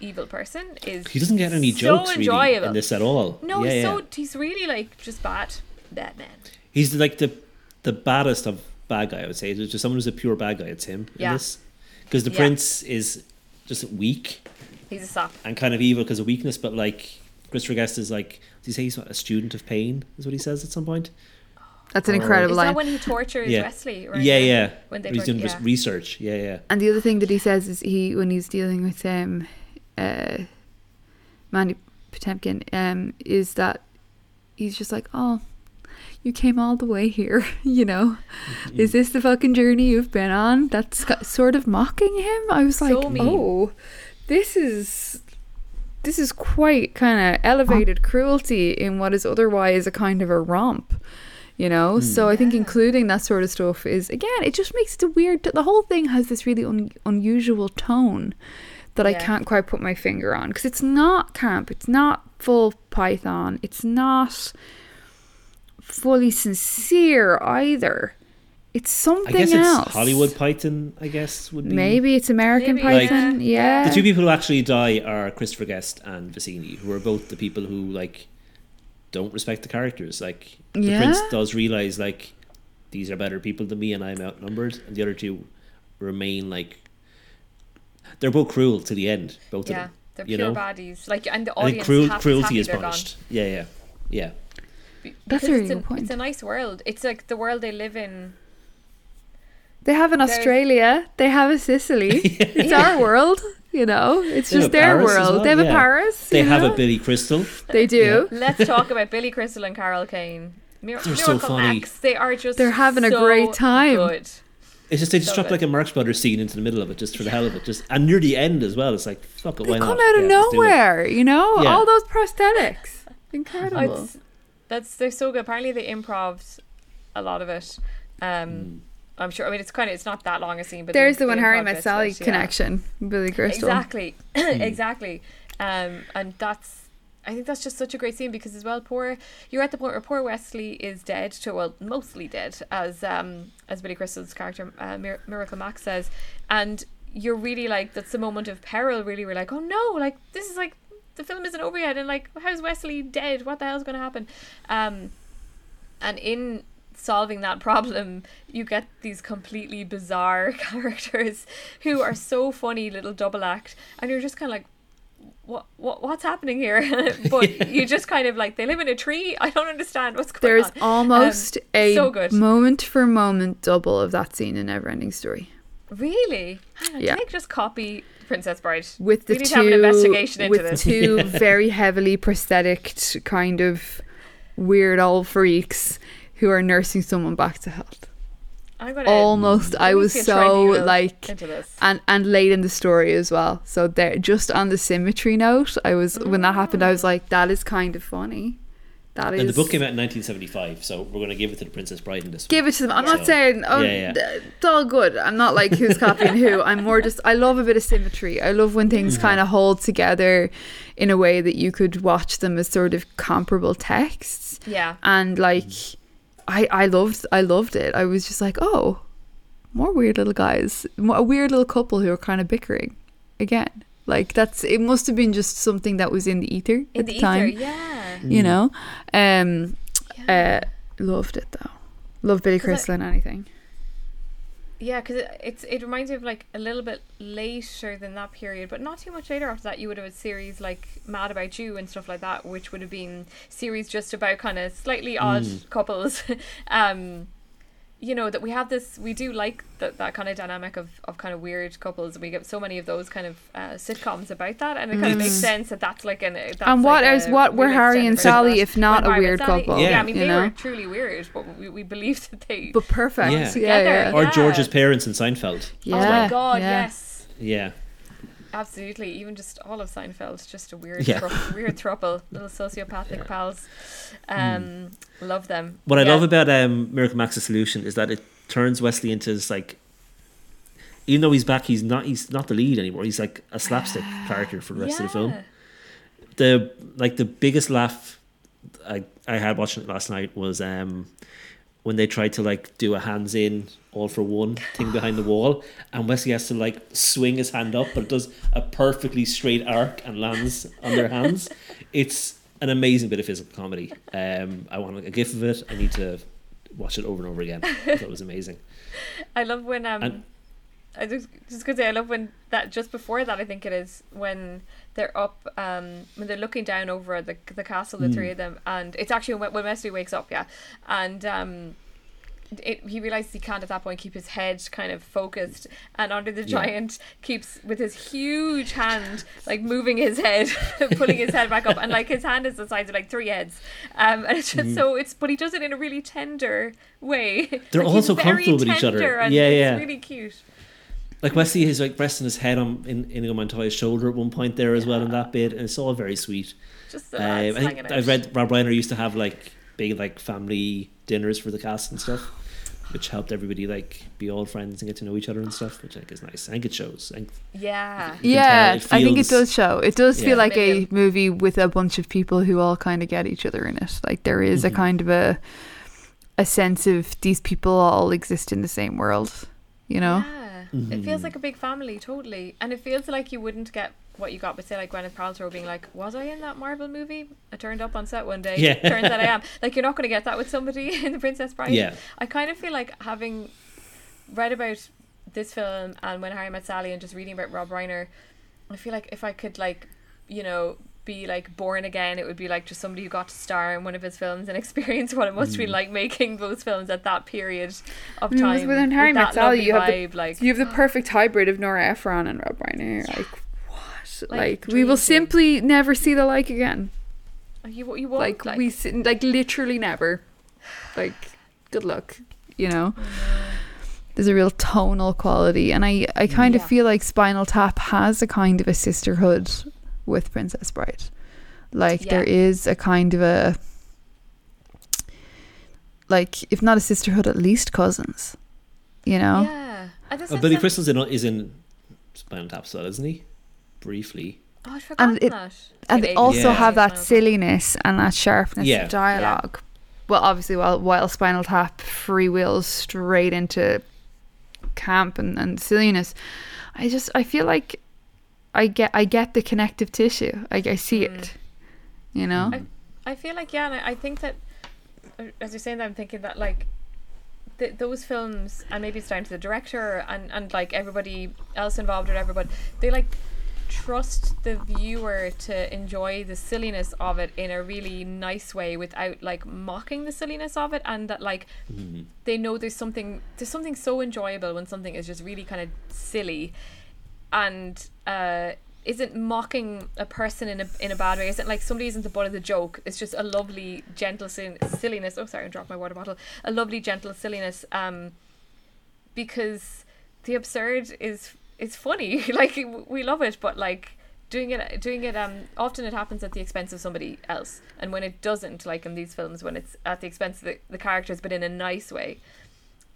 evil person is He doesn't get any so jokes really enjoyable. in this at all. No, yeah, he's yeah. so he's really like just bad, bad man. He's like the the baddest of bad guy. I would say. There's just someone who's a pure bad guy. It's him Yeah. because the Yeah. prince is just weak He's a sop. and kind of evil because of weakness. But like Christopher Guest is like, does he say he's a student of pain? Is what he says at some point. That's an Or- incredible Is that when he tortures Yeah. Westley? Right yeah, yeah. When they he's put- doing yeah. research. Yeah, yeah. And the other thing that he says is he when he's dealing with um uh Mandy Patinkin um is that he's just like, Oh, you came all the way here, you know. Mm. Is this the fucking journey you've been on? That's sort of mocking him. I was like, So mean. Oh, this is this is quite kind of elevated cruelty in what is otherwise a kind of a romp you know? Hmm. So i think including that sort of stuff is again it just makes it a weird the whole thing has this really un, unusual tone that i can't quite put my finger on because it's not camp it's not full python it's not fully sincere either. It's something I guess it's else. Hollywood Python. I guess would be. Maybe it's american Maybe, Like- python yeah. yeah, The two people who actually die are Christopher Guest and Vizzini, who are both the people who like don't respect the characters. Like the Yeah. prince does realize like these are better people than me, and I'm outnumbered, and the other two remain like they're both cruel to the end. Both Yeah, of them. they're you pure know? bodies. Like, and the I think audience cruel, cruelty is they're gone. punished. Yeah, yeah, yeah. Be- That's a really it's a, good point. It's a nice world. It's like the world they live in. They have an Australia. They have a Sicily. It's our world, you know. It's They just their Paris world. well, they have a. Paris. They you have know? a Billy Crystal. They do. Let's talk about Billy Crystal and Carol Kane. Mir- They're so funny. Max. They are just. They're having a great time. Good. It's just they just So dropped good. like a Marx Brothers scene into the middle of it, just for the hell of it, just and near the end as well. It's like fuck it, They why come not? out of Yeah, let's do it. nowhere, you know. Yeah. All those prosthetics, incredible. It's, that's they're so good. Apparently they improved a lot of it. Um, Mm. I'm sure. I mean, it's kind of it's not that long a scene, but There's they- the one they Harry improv met Sally it, yeah. connection, Billy Crystal. Exactly, exactly. Um, and that's I think that's just such a great scene because as well, poor you're at the point where poor Westley is dead to well, mostly dead, as um as Billy Crystal's character uh, Mir- Miracle Max says, and you're really like that's the moment of peril. Really, we're like, oh no, like this is like the film isn't over yet, and like how's Westley dead? What the hell's going to happen? Um, and in solving that problem you get these completely bizarre characters who are so funny little double act and you're just kind of like what, what what's happening here? But you just kind of like they live in a tree. I don't understand what's going There's on. There's almost Um, a so good. moment for moment double of that scene in Neverending Story. really? Hang on Yeah. I just copy princess bride? With the we need two to have an investigation into with this. two very heavily prosthetic kind of weird old freaks who are nursing someone back to health. i'm Almost, I was can try and so like, and and late in the story as well. So there, just on the symmetry note, I was when that happened, I was like, that is kind of funny. That is. And the book came out in 1975, so we're going to give it to the Princess Bride in this. Give it to them. I'm Yeah. not saying oh, Yeah, yeah. it's all good. I'm not like who's copying who. I'm more just I love a bit of symmetry. I love when things Mm-hmm. kind of hold together in a way that you could watch them as sort of comparable texts yeah and like I I loved I loved it. I was just like, oh, more weird little guys, a weird little couple who are kind of bickering again. Like that's it. Must have been just something that was in the ether In at the the, ether, time. yeah. You know, um, yeah. uh, loved it though. Love Billy 'Cause I- Crystal and anything. Yeah, because it, it's it reminds me of like a little bit later than that period, but not too much later after that. You would have had series like Mad About You and stuff like that, which would have been series just about kind of slightly odd Mm. couples. um, you know that we have this. We do like that that kind of dynamic of of kind of weird couples. We get so many of those kind of uh, sitcoms about that, and it kind of makes Mm. sense that that's like an. That's and what like is what were Harry and Sally if not a weird couple? Yeah, Yeah. I mean you they know? were truly weird, but we, we believed that they. but perfect. Yeah. Yeah, Together. yeah, Or George's parents in Seinfeld. yeah. oh my god! yeah. Yes. Yeah. Absolutely, even just all of Seinfeld, just a weird, Yeah. thru- weird throuple, little sociopathic Yeah. pals. Um, love them. What I love about um, Miracle Max's solution is that it turns Westley into this like, even though he's back, he's not he's not the lead anymore. He's like a slapstick character for the rest of the film. The like the biggest laugh I I had watching it last night was um when they tried to like do a hands in all for one thing behind the wall, and Westley has to like swing his hand up, but it does a perfectly straight arc and lands on their hands. It's an amazing bit of physical comedy. Um, I want a gif of it. I need to watch it over and over again. I thought it was amazing. I love when um. And- I just just gonna say I love when that just before that I think it is when they're up um when they're looking down over the the castle the Hmm. three of them and it's actually when, when Westley wakes up yeah and um it, he realizes he can't at that point keep his head kind of focused and under the Yeah. giant keeps with his huge hand like moving his head pulling his head back up and like his hand is the size of like three heads um and it's just Mhm. so it's but he does it in a really tender way They're Like, all so comfortable with each other. and Yeah, it's yeah. really cute Like Westley is like resting his head on in Inigo Montoya's shoulder at one point there as well in that bit, and it's all very sweet. just the Um, I hanging think out. I've read Rob Reiner used to have like big like family dinners for the cast and stuff, which helped everybody like be all friends and get to know each other and stuff, which I think is nice. I think it shows. I think yeah You can Yeah, tell it I think it does show. It does Yeah. feel like a movie with a bunch of people who all kind of get each other in it. Like there is Mhm. a kind of a a sense of these people all exist in the same world. You know? Yeah. It Mhm. feels like a big family, totally. And it feels like you wouldn't get what you got with, say, like Gwyneth Paltrow being like, Was I in that Marvel movie? I turned up on set one day. Yeah. Turns out I am. Like, you're not going to get that with somebody in The Princess Bride. yeah, I kind of feel like having read about this film and When Harry Met Sally and just reading about Rob Reiner, I feel like if I could, like, you know, be like born again, it would be like just somebody who got to star in one of his films and experience what it must be Mm. like making those films at that period of time. within with Harry Met that Sally, you have the- like You have the perfect hybrid of Nora Ephron and Rob Reiner. Like what? Like, Like, we will simply never see the like again. you, you won't like, like, we like literally never. Like good luck. You know. There's a real tonal quality, and I I kind Yeah. of feel like Spinal Tap has a kind of a sisterhood with Princess Bride. Like there Yeah. is a kind of a like if not a sisterhood, at least cousins. You know. yeah. And oh, Billy some- Crystal's in is in Spinal Tap, so isn't he? Briefly, Oh, I'd forgotten it- that. and they also Yeah. have that silliness and that sharpness Yeah. of dialogue. Well, obviously, while while Spinal Tap freewheels straight into camp and, and silliness, I just I feel like I get I get the connective tissue. Like I see Mm. it, you know. Mhm. I feel like yeah, and I, I think that uh, as you're saying that, I'm thinking that like th- those films, and maybe it's down to the director and and like everybody else involved or everybody, they like trust the viewer to enjoy the silliness of it in a really nice way without like mocking the silliness of it and that like Mhm. they know there's something there's something so enjoyable when something is just really kind of silly and uh isn't mocking a person in a in a bad way? Isn't like somebody isn't the butt of the joke? It's just a lovely gentle sin- silliness oh sorry I dropped my water bottle. A lovely gentle silliness um because the absurd is is funny. Like we love it but like doing it doing it um often it happens at the expense of somebody else. And when it doesn't like in these films when it's at the expense of the, the characters but in a nice way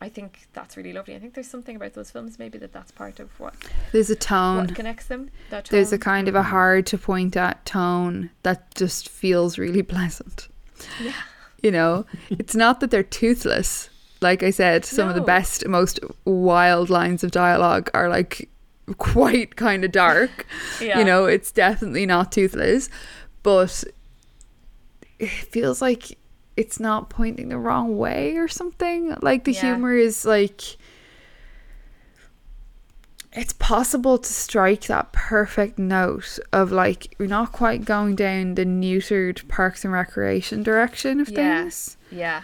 I think that's really lovely I think there's something about those films maybe that that's part of what There's a tone. what connects them that There's a kind of a hard to point at tone that just feels really pleasant. Yeah. You know, it's not that they're toothless. Like I said, some of the best, most wild lines of dialogue are like quite kind of dark. Yeah. You know, it's definitely not toothless, but it feels like it's not pointing the wrong way or something. Like the Yeah. humor is like it's possible to strike that perfect note of like we're not quite going down the neutered parks and recreation direction of Yeah. things, Yeah.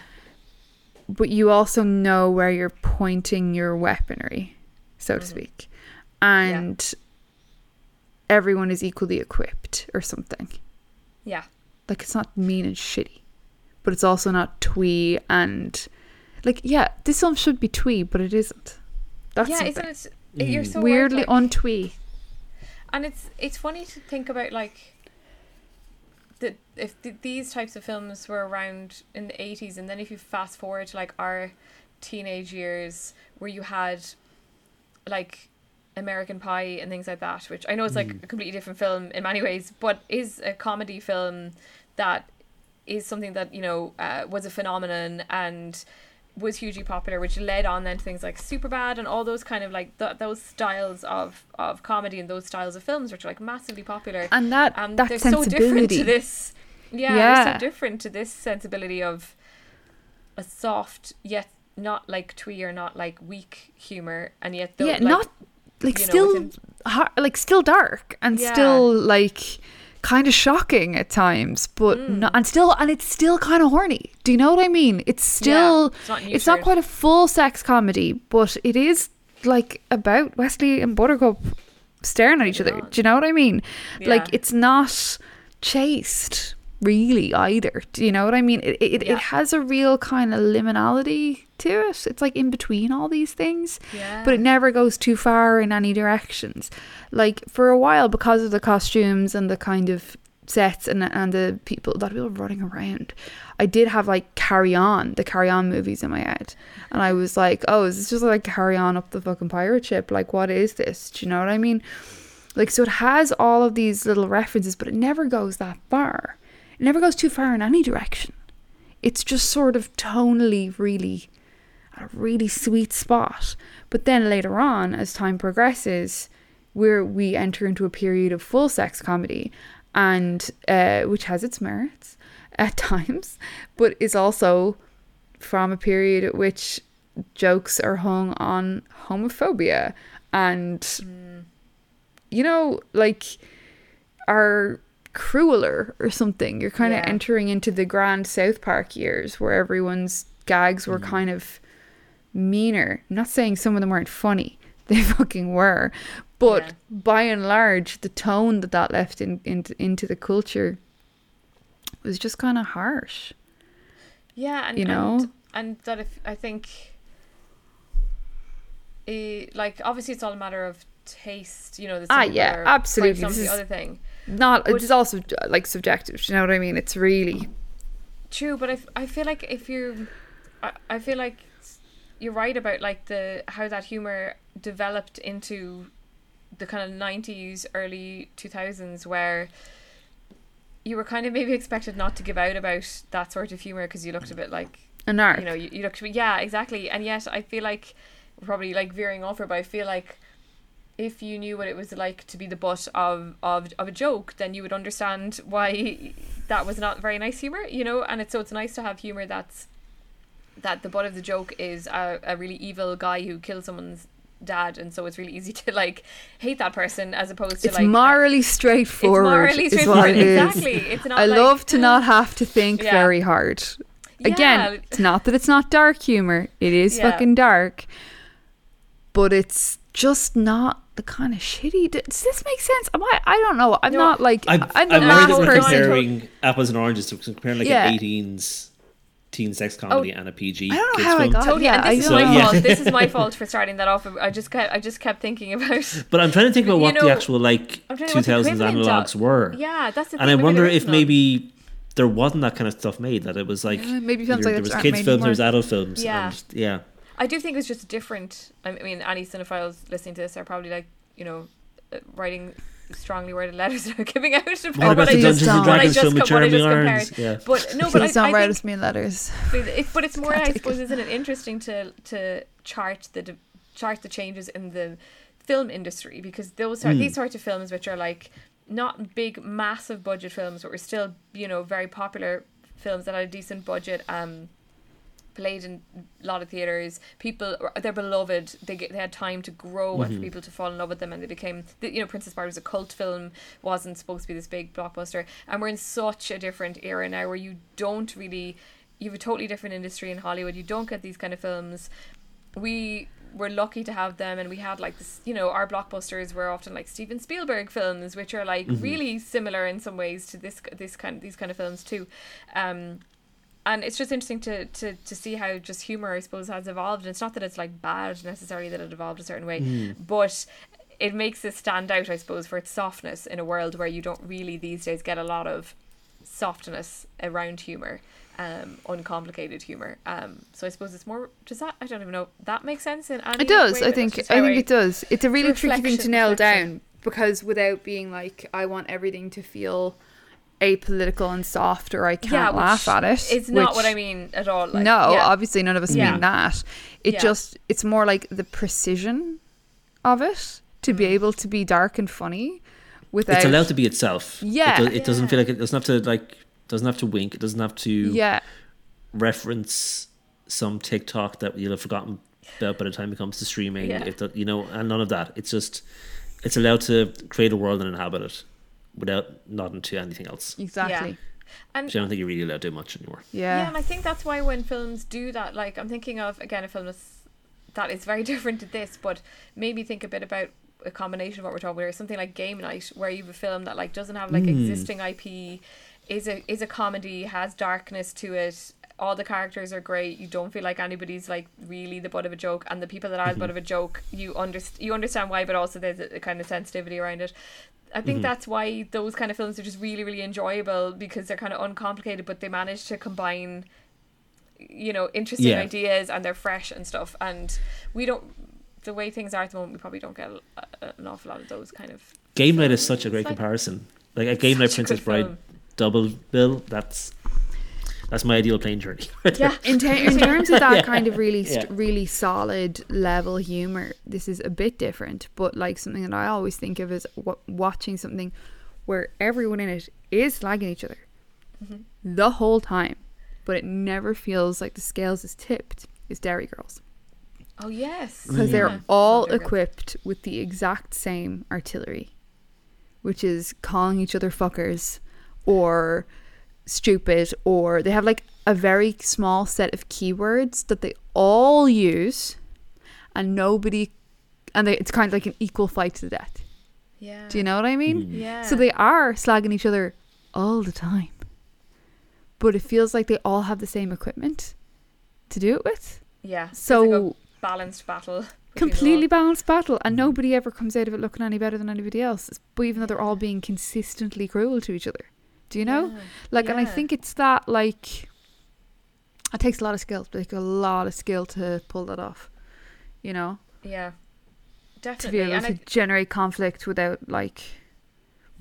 but you also know where you're pointing your weaponry, so to mm-hmm. speak, and everyone is equally equipped or something. Yeah. Like it's not mean and shitty, but it's also not twee and like yeah, this film should be twee, but it isn't. That's yeah, something. isn't it? You're so right, weirdly like- untwee. and it's it's funny to think about like that if th- these types of films were around in the 80s and then if you fast forward to like our teenage years where you had like American Pie and things like that which I know is like mm. a completely different film in many ways but is a comedy film that is something that you know uh, was a phenomenon and was hugely popular, which led on then to things like Superbad and all those kind of like th- those styles of of comedy and those styles of films, which are like massively popular. And that Um, that they're so different to this. Yeah, they're so different to this sensibility of a soft yet not like twee or not like weak humor, and yet though, yeah, like, not like you know, still within- har like still dark and Yeah. still like kind of shocking at times, but Mm. not, and still and it's still kind of horny. Do you know what I mean? It's still it's not it's not quite a full sex comedy, but it is like about Westley and Buttercup staring at each other. Do you know what I mean? Like it's not chaste really either. Do you know what I mean? It it, Yeah. it has a real kind of liminality to it. It's like in between all these things yeah, but it never goes too far in any directions. Like for a while, because of the costumes and the kind of sets and and the people that people running around, I did have like Carry On, the Carry On movies in my head, and I was like, oh, is this just like Carry On up the fucking pirate ship? Like, what is this? Do you know what I mean? Like, so it has all of these little references, but it never goes that far. It never goes too far in any direction. It's just sort of tonally really a really sweet spot. But then later on, as time progresses, where we enter into a period of full sex comedy, and uh, which has its merits at times, but is also from a period at which jokes are hung on homophobia and you know like are crueler or something you're kind of Yeah. entering into the grand south park years where everyone's gags were kind of meaner I'm not saying some of them weren't funny they fucking were but Yeah. by and large the tone that that left in, in into the culture was just kind of harsh Yeah, and you know? and, and that if I think, eh, like obviously it's all a matter of taste. You know, the Ah, yeah, absolutely. This the other thing. Not it's also like subjective you know what i mean? It's really True, but i, I feel like if you, I, I feel like you're right about like the how that humor developed into the kind of 90s early 2000s where you were kind of maybe expected not to give out about that sort of humor because you looked a bit like an art you know you, you look to be yeah exactly. And yet i feel like probably like veering off it but i feel like if you knew what it was like to be the butt of, of, of a joke then you would understand why that was not very nice humor you know and it's so it's nice to have humor that's that the butt of the joke is a, a really evil guy who killed someone's dad and so it's really easy to like hate that person as opposed to it's like morally straightforward morally is what it is exactly it's not i like, love to not have to think Yeah. very hard again Yeah. it's not that it's not dark humor it is Yeah. fucking dark but it's just not the kind of shitty does this make sense am i i don't know i'm No, not like I'm, i'm I'm the worried that we're person comparing apples and oranges to comparing like Yeah. an 18s teen sex comedy oh, and a PG. I don't know kids how I film. got- Totally, yeah, and I this is don't my know. fault. This is my fault for starting that off. I just kept, I just kept thinking about. But I'm trying to think about what know, the actual like I'm trying to what the 2000s equivalent of- analogs were. Yeah, that's the and thing I wonder if maybe there wasn't that kind of stuff made. That it was like Yeah, maybe films there, like there was kids made films, there was adult films. Yeah. and yeah. I do think it's just different. I mean, any cinephiles listening to this are probably like, you know, uh, writing strongly worded letters that I'm giving out. What what about I the just- Dungeons and what I Dragons just film with co- what I just compared. Yeah. But no, but I, don't I write think us mean letters. but, it, but it's more, I suppose, it. isn't it interesting to to chart the chart the changes in the film industry because those sort, Mm. these sorts of films, which are like not big, massive budget films, but were still you know very popular films that had a decent budget. Um, played in a lot of theaters. People, they're beloved. They get, they had time to grow and for people to fall in love with them, and they became. the- You know, Princess Bride was a cult film, wasn't supposed to be this big blockbuster, and we're in such a different era now where you don't really. You have a totally different industry in Hollywood. You don't get these kind of films. We were lucky to have them, and we had like this. You know, our blockbusters were often like Steven Spielberg films, which are like really similar in some ways to this this kind these kind of films too. Um, and it's just interesting to, to to see how just humor I suppose has evolved. And it's not that it's like bad necessarily that it evolved a certain way, but it makes it stand out, I suppose, for its softness in a world where you don't really these days get a lot of softness around humor, um, uncomplicated humor. Um, so I suppose it's more. Does that I don't even know. That makes sense in It does. I think. I think it does. It's a really tricky thing to nail reflection. down because without being like, I want everything to feel apolitical and soft, or I can't Yeah, laugh at it. It's not which- what I mean at all. Like, no, yeah. obviously none of us Yeah. mean that. It Yeah. just it's more like the precision of it to be Mm. able to be dark and funny without It's allowed to be itself. Yeah. It, do- it doesn't feel like it doesn't have to like doesn't have to wink. It doesn't have to yeah reference some TikTok that you'll have forgotten about by the time it comes to streaming. Yeah. If that, you know, and none of that. It's just it's allowed to create a world and inhabit it without nodding to anything else. exactly And Which I don't think you're really allowed to do much anymore. Yeah, yeah, and I think that's why when films do that, like I'm thinking of again a film that's that is very different to this, but maybe think a bit about a combination of what we're talking about, here, something like Game Night, where you have a film that like doesn't have like Mm. existing IP, is a is a comedy, has darkness to it. All the characters are great. You don't feel like anybody's like really the butt of a joke, and the people that are the butt of a mm-hmm. joke, you underst- you understand why, but also there's a, a kind of sensitivity around it. I think mm-hmm. that's why those kind of films are just really, really enjoyable because they're kind of uncomplicated, but they manage to combine, you know, interesting Yeah. ideas and they're fresh and stuff. And we don't, the way things are at the moment, we probably don't get a, a, an awful lot of those kind of. Game Night is such a great It's comparison. Like a Game Night Princess Bride film. double bill. That's that's my ideal plane journey. Yeah, in, ter- in terms of that Yeah. kind of really st- Yeah. really solid level humor this is a bit different but like something that i always think of is w- watching something where everyone in it is slagging each other Mm-hmm. the whole time but it never feels like the scales is tipped is Derry Girls Oh yes, because Yeah. they're all Love Derry Girls. equipped with the exact same artillery which is calling each other fuckers or stupid or they have like a very small set of keywords that they all use and nobody and they, it's kind of like an equal fight to the death Yeah. do you know what i mean mm-hmm. Yeah. so they are slagging each other all the time but it feels like they all have the same equipment to do it with Yeah. It's so like a balanced battle. completely balanced battle and mm-hmm. nobody ever comes out of it looking any better than anybody else but even though they're all being consistently cruel to each other do you know Yeah. like and i think it's that like it takes a lot of skill like a lot of skill to pull that off you know Yeah. Definitely. to be able And to I, generate conflict without like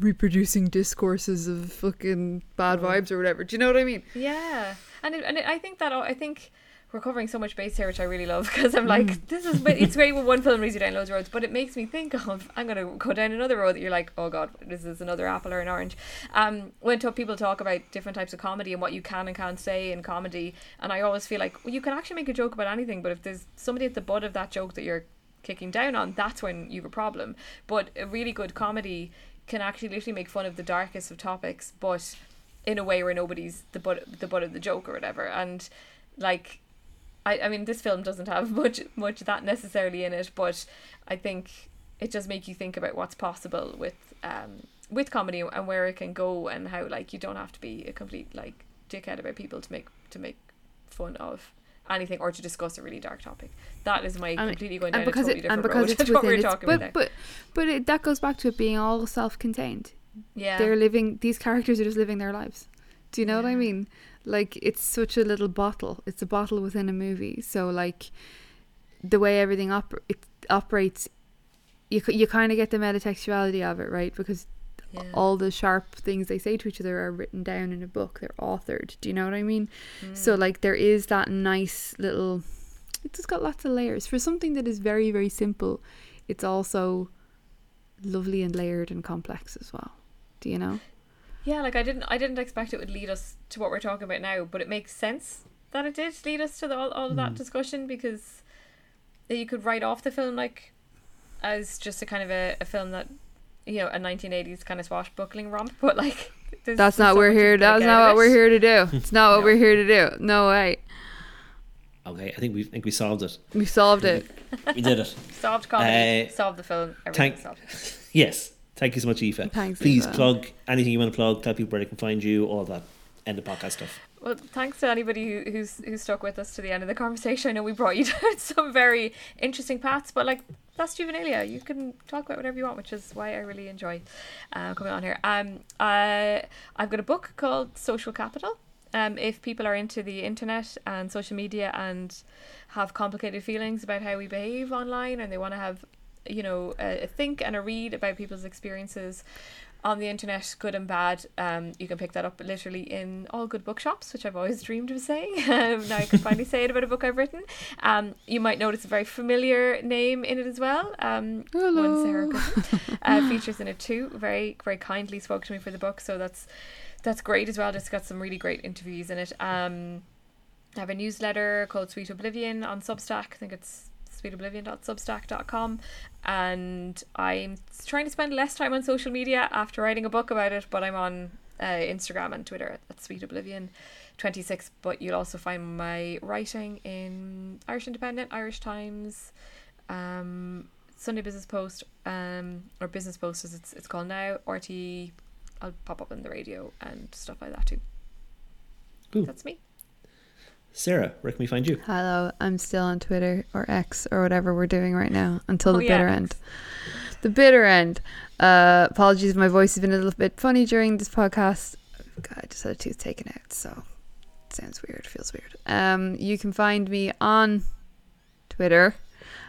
reproducing discourses of fucking bad Mm. vibes or whatever do you know what i mean Yeah, and it, and it, I think that I think we're covering so much base here, which I really love because I'm like, Mm. this is but it's great when one film leads you down loads of roads, but it makes me think of I'm gonna go down another road that you're like, oh god, this is another apple or an orange. Um, when to, people talk about different types of comedy and what you can and can't say in comedy, and I always feel like well, you can actually make a joke about anything, but if there's somebody at the butt of that joke that you're kicking down on, that's when you have a problem. But a really good comedy can actually literally make fun of the darkest of topics, but in a way where nobody's the butt the butt of the joke or whatever. And like I, I mean this film doesn't have much much of that necessarily in it, but I think it does make you think about what's possible with um with comedy and where it can go and how like you don't have to be a complete like dickhead about people to make to make fun of anything or to discuss a really dark topic. That is my And- completely going down and because a totally it and different because road it's what were it's, talking about but there. but but it, that goes back to it being all self-contained Yeah. they're living these characters are just living their lives do you know what i mean like it's such a little bottle it's a bottle within a movie so like the way everything oper- it operates you you kind of get the metatextuality of it, right? Because Yeah. all the sharp things they say to each other are written down in a book. They're authored. Do you know what I mean? Mm. So like there is that nice little. It's just got lots of layers for something that is very very simple. It's also lovely and layered and complex as well. Do you know? Yeah, like I didn't I didn't expect it would lead us to what we're talking about now, but it makes sense that it did lead us to the, all, all of that discussion because you could write off the film like as just a kind of a, a film that you know a 1980s kind of swashbuckling romp, but like there's- That's there's not so we're here. That's not of what we're here to do. It's not what No. we're here to do. No way. Okay, I think we think we solved it. We solved it. We did it. Solved comedy, Uh, solved the film, everything thank- solved. Yes. Thank you so much, Aoife. Thanks, Please Aoife. plug anything you want to plug. Tell people where they can find you. All that. End the podcast stuff. Well, thanks to anybody who, who's who stuck with us to the end of the conversation. I know we brought you down some very interesting paths, but like that's Juvenalia. You can talk about whatever you want, which is why I really enjoy uh, coming on here. Um, I I've got a book called Social Capital. Um, if people are into the internet and social media and have complicated feelings about how we behave online, and they want to have, you know, a, a think and a read about people's experiences on the internet, good and bad. Um, you can pick that up literally in all good bookshops, which I've always dreamed of saying. Um, now I can finally say it about a book I've written. Um, you might notice a very familiar name in it as well. Um, one Sarah Griffin, uh, features in it too. Very very kindly spoke to me for the book, so that's that's great as well. Just got some really great interviews in it. Um, I have a newsletter called Sweet Oblivion on Substack. I think it's sweetoblivion.substack.com and I'm trying to spend less time on social media after writing a book about it, but I'm on uh, Instagram and Twitter at Sweet Oblivion 26. But you'll also find my writing in Irish Independent, Irish Times, um, Sunday Business Post, um, or Business Post as it's, it's called now, RTÉ. I'll pop up on the radio and stuff like that too. Cool. That's me. Sarah, where can we find you? Hello, I'm still on Twitter or X or whatever we're doing right now until Oh, the yeah, bitter X. end. The bitter end. Uh, apologies if my voice has been a little bit funny during this podcast. God, I just had a tooth taken out, so it sounds weird, feels weird. Um, you can find me on Twitter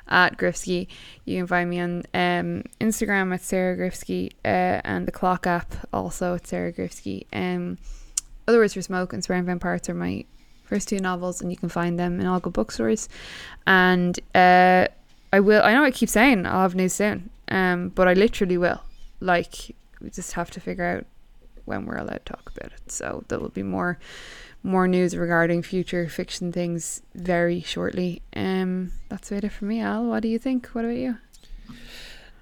at Griffski. You can find me on um, Instagram at Sarah Griffski uh, and the Clock app also at Sarah Griffski. Um, Other Words for Smoke and Swearing Parts are my first two novels, and you can find them in all good bookstores. And uh, I will. I know I keep saying I'll have news soon, um, but I literally will. Like we just have to figure out when we're allowed to talk about it. So there will be more more news regarding future fiction things very shortly. Um, that's about it for me. Al, what do you think? What about you?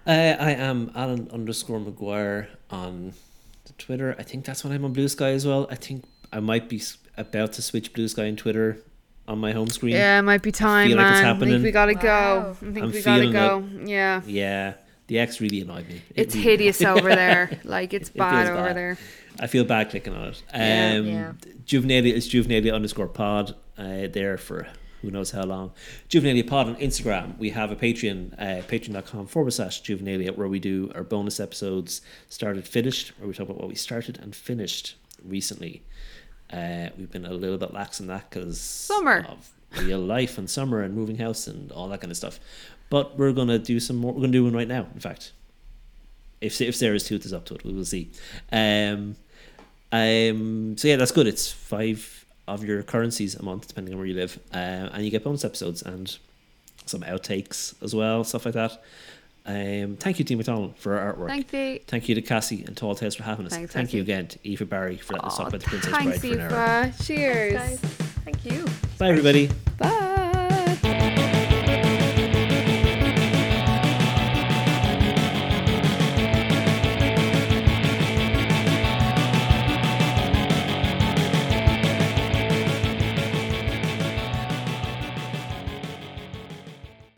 Uh, I am Alan underscore Maguire on Twitter. I think that's when I'm on Blue Sky as well. I think I might be about to switch Blue Sky and Twitter on my home screen. Yeah, it might be time, feel like it's man. I think we gotta Wow. go. I think I'm we gotta feeling go. Yeah. Yeah, the X really annoyed me. It It's really- hideous over there. Like it's It bad over bad. there. I feel bad clicking on it. Um, Yeah. Yeah. Juvenalia is Juvenalia underscore pod uh, there for who knows how long. Juvenalia pod on Instagram. We have a Patreon, uh, patreon.com forward slash Juvenalia, where we do our bonus episodes, started, finished, where we talk about what we started and finished recently. Uh, we've been a little bit lax in that because Summer. of real life and summer and moving house and all that kind of stuff. But we're gonna do some more. We're gonna do one right now. In fact, if if Sarah's tooth is up to it, we will see. Um, um. So yeah, that's good. It's five of your currencies a month, depending on where you live, uh, and you get bonus episodes and some outtakes as well, stuff like that. Um. Thank you, Dee McDonnell, for our artwork. Thank you. Thank you to Cassie and Tall Tales for having us. Thanks, Thank you again to Aoife Barry for letting us Aw, talk about the Princess Bride thanks, for an hour. Aoife. Cheers. Guys, thank you. Bye, everybody. Bye.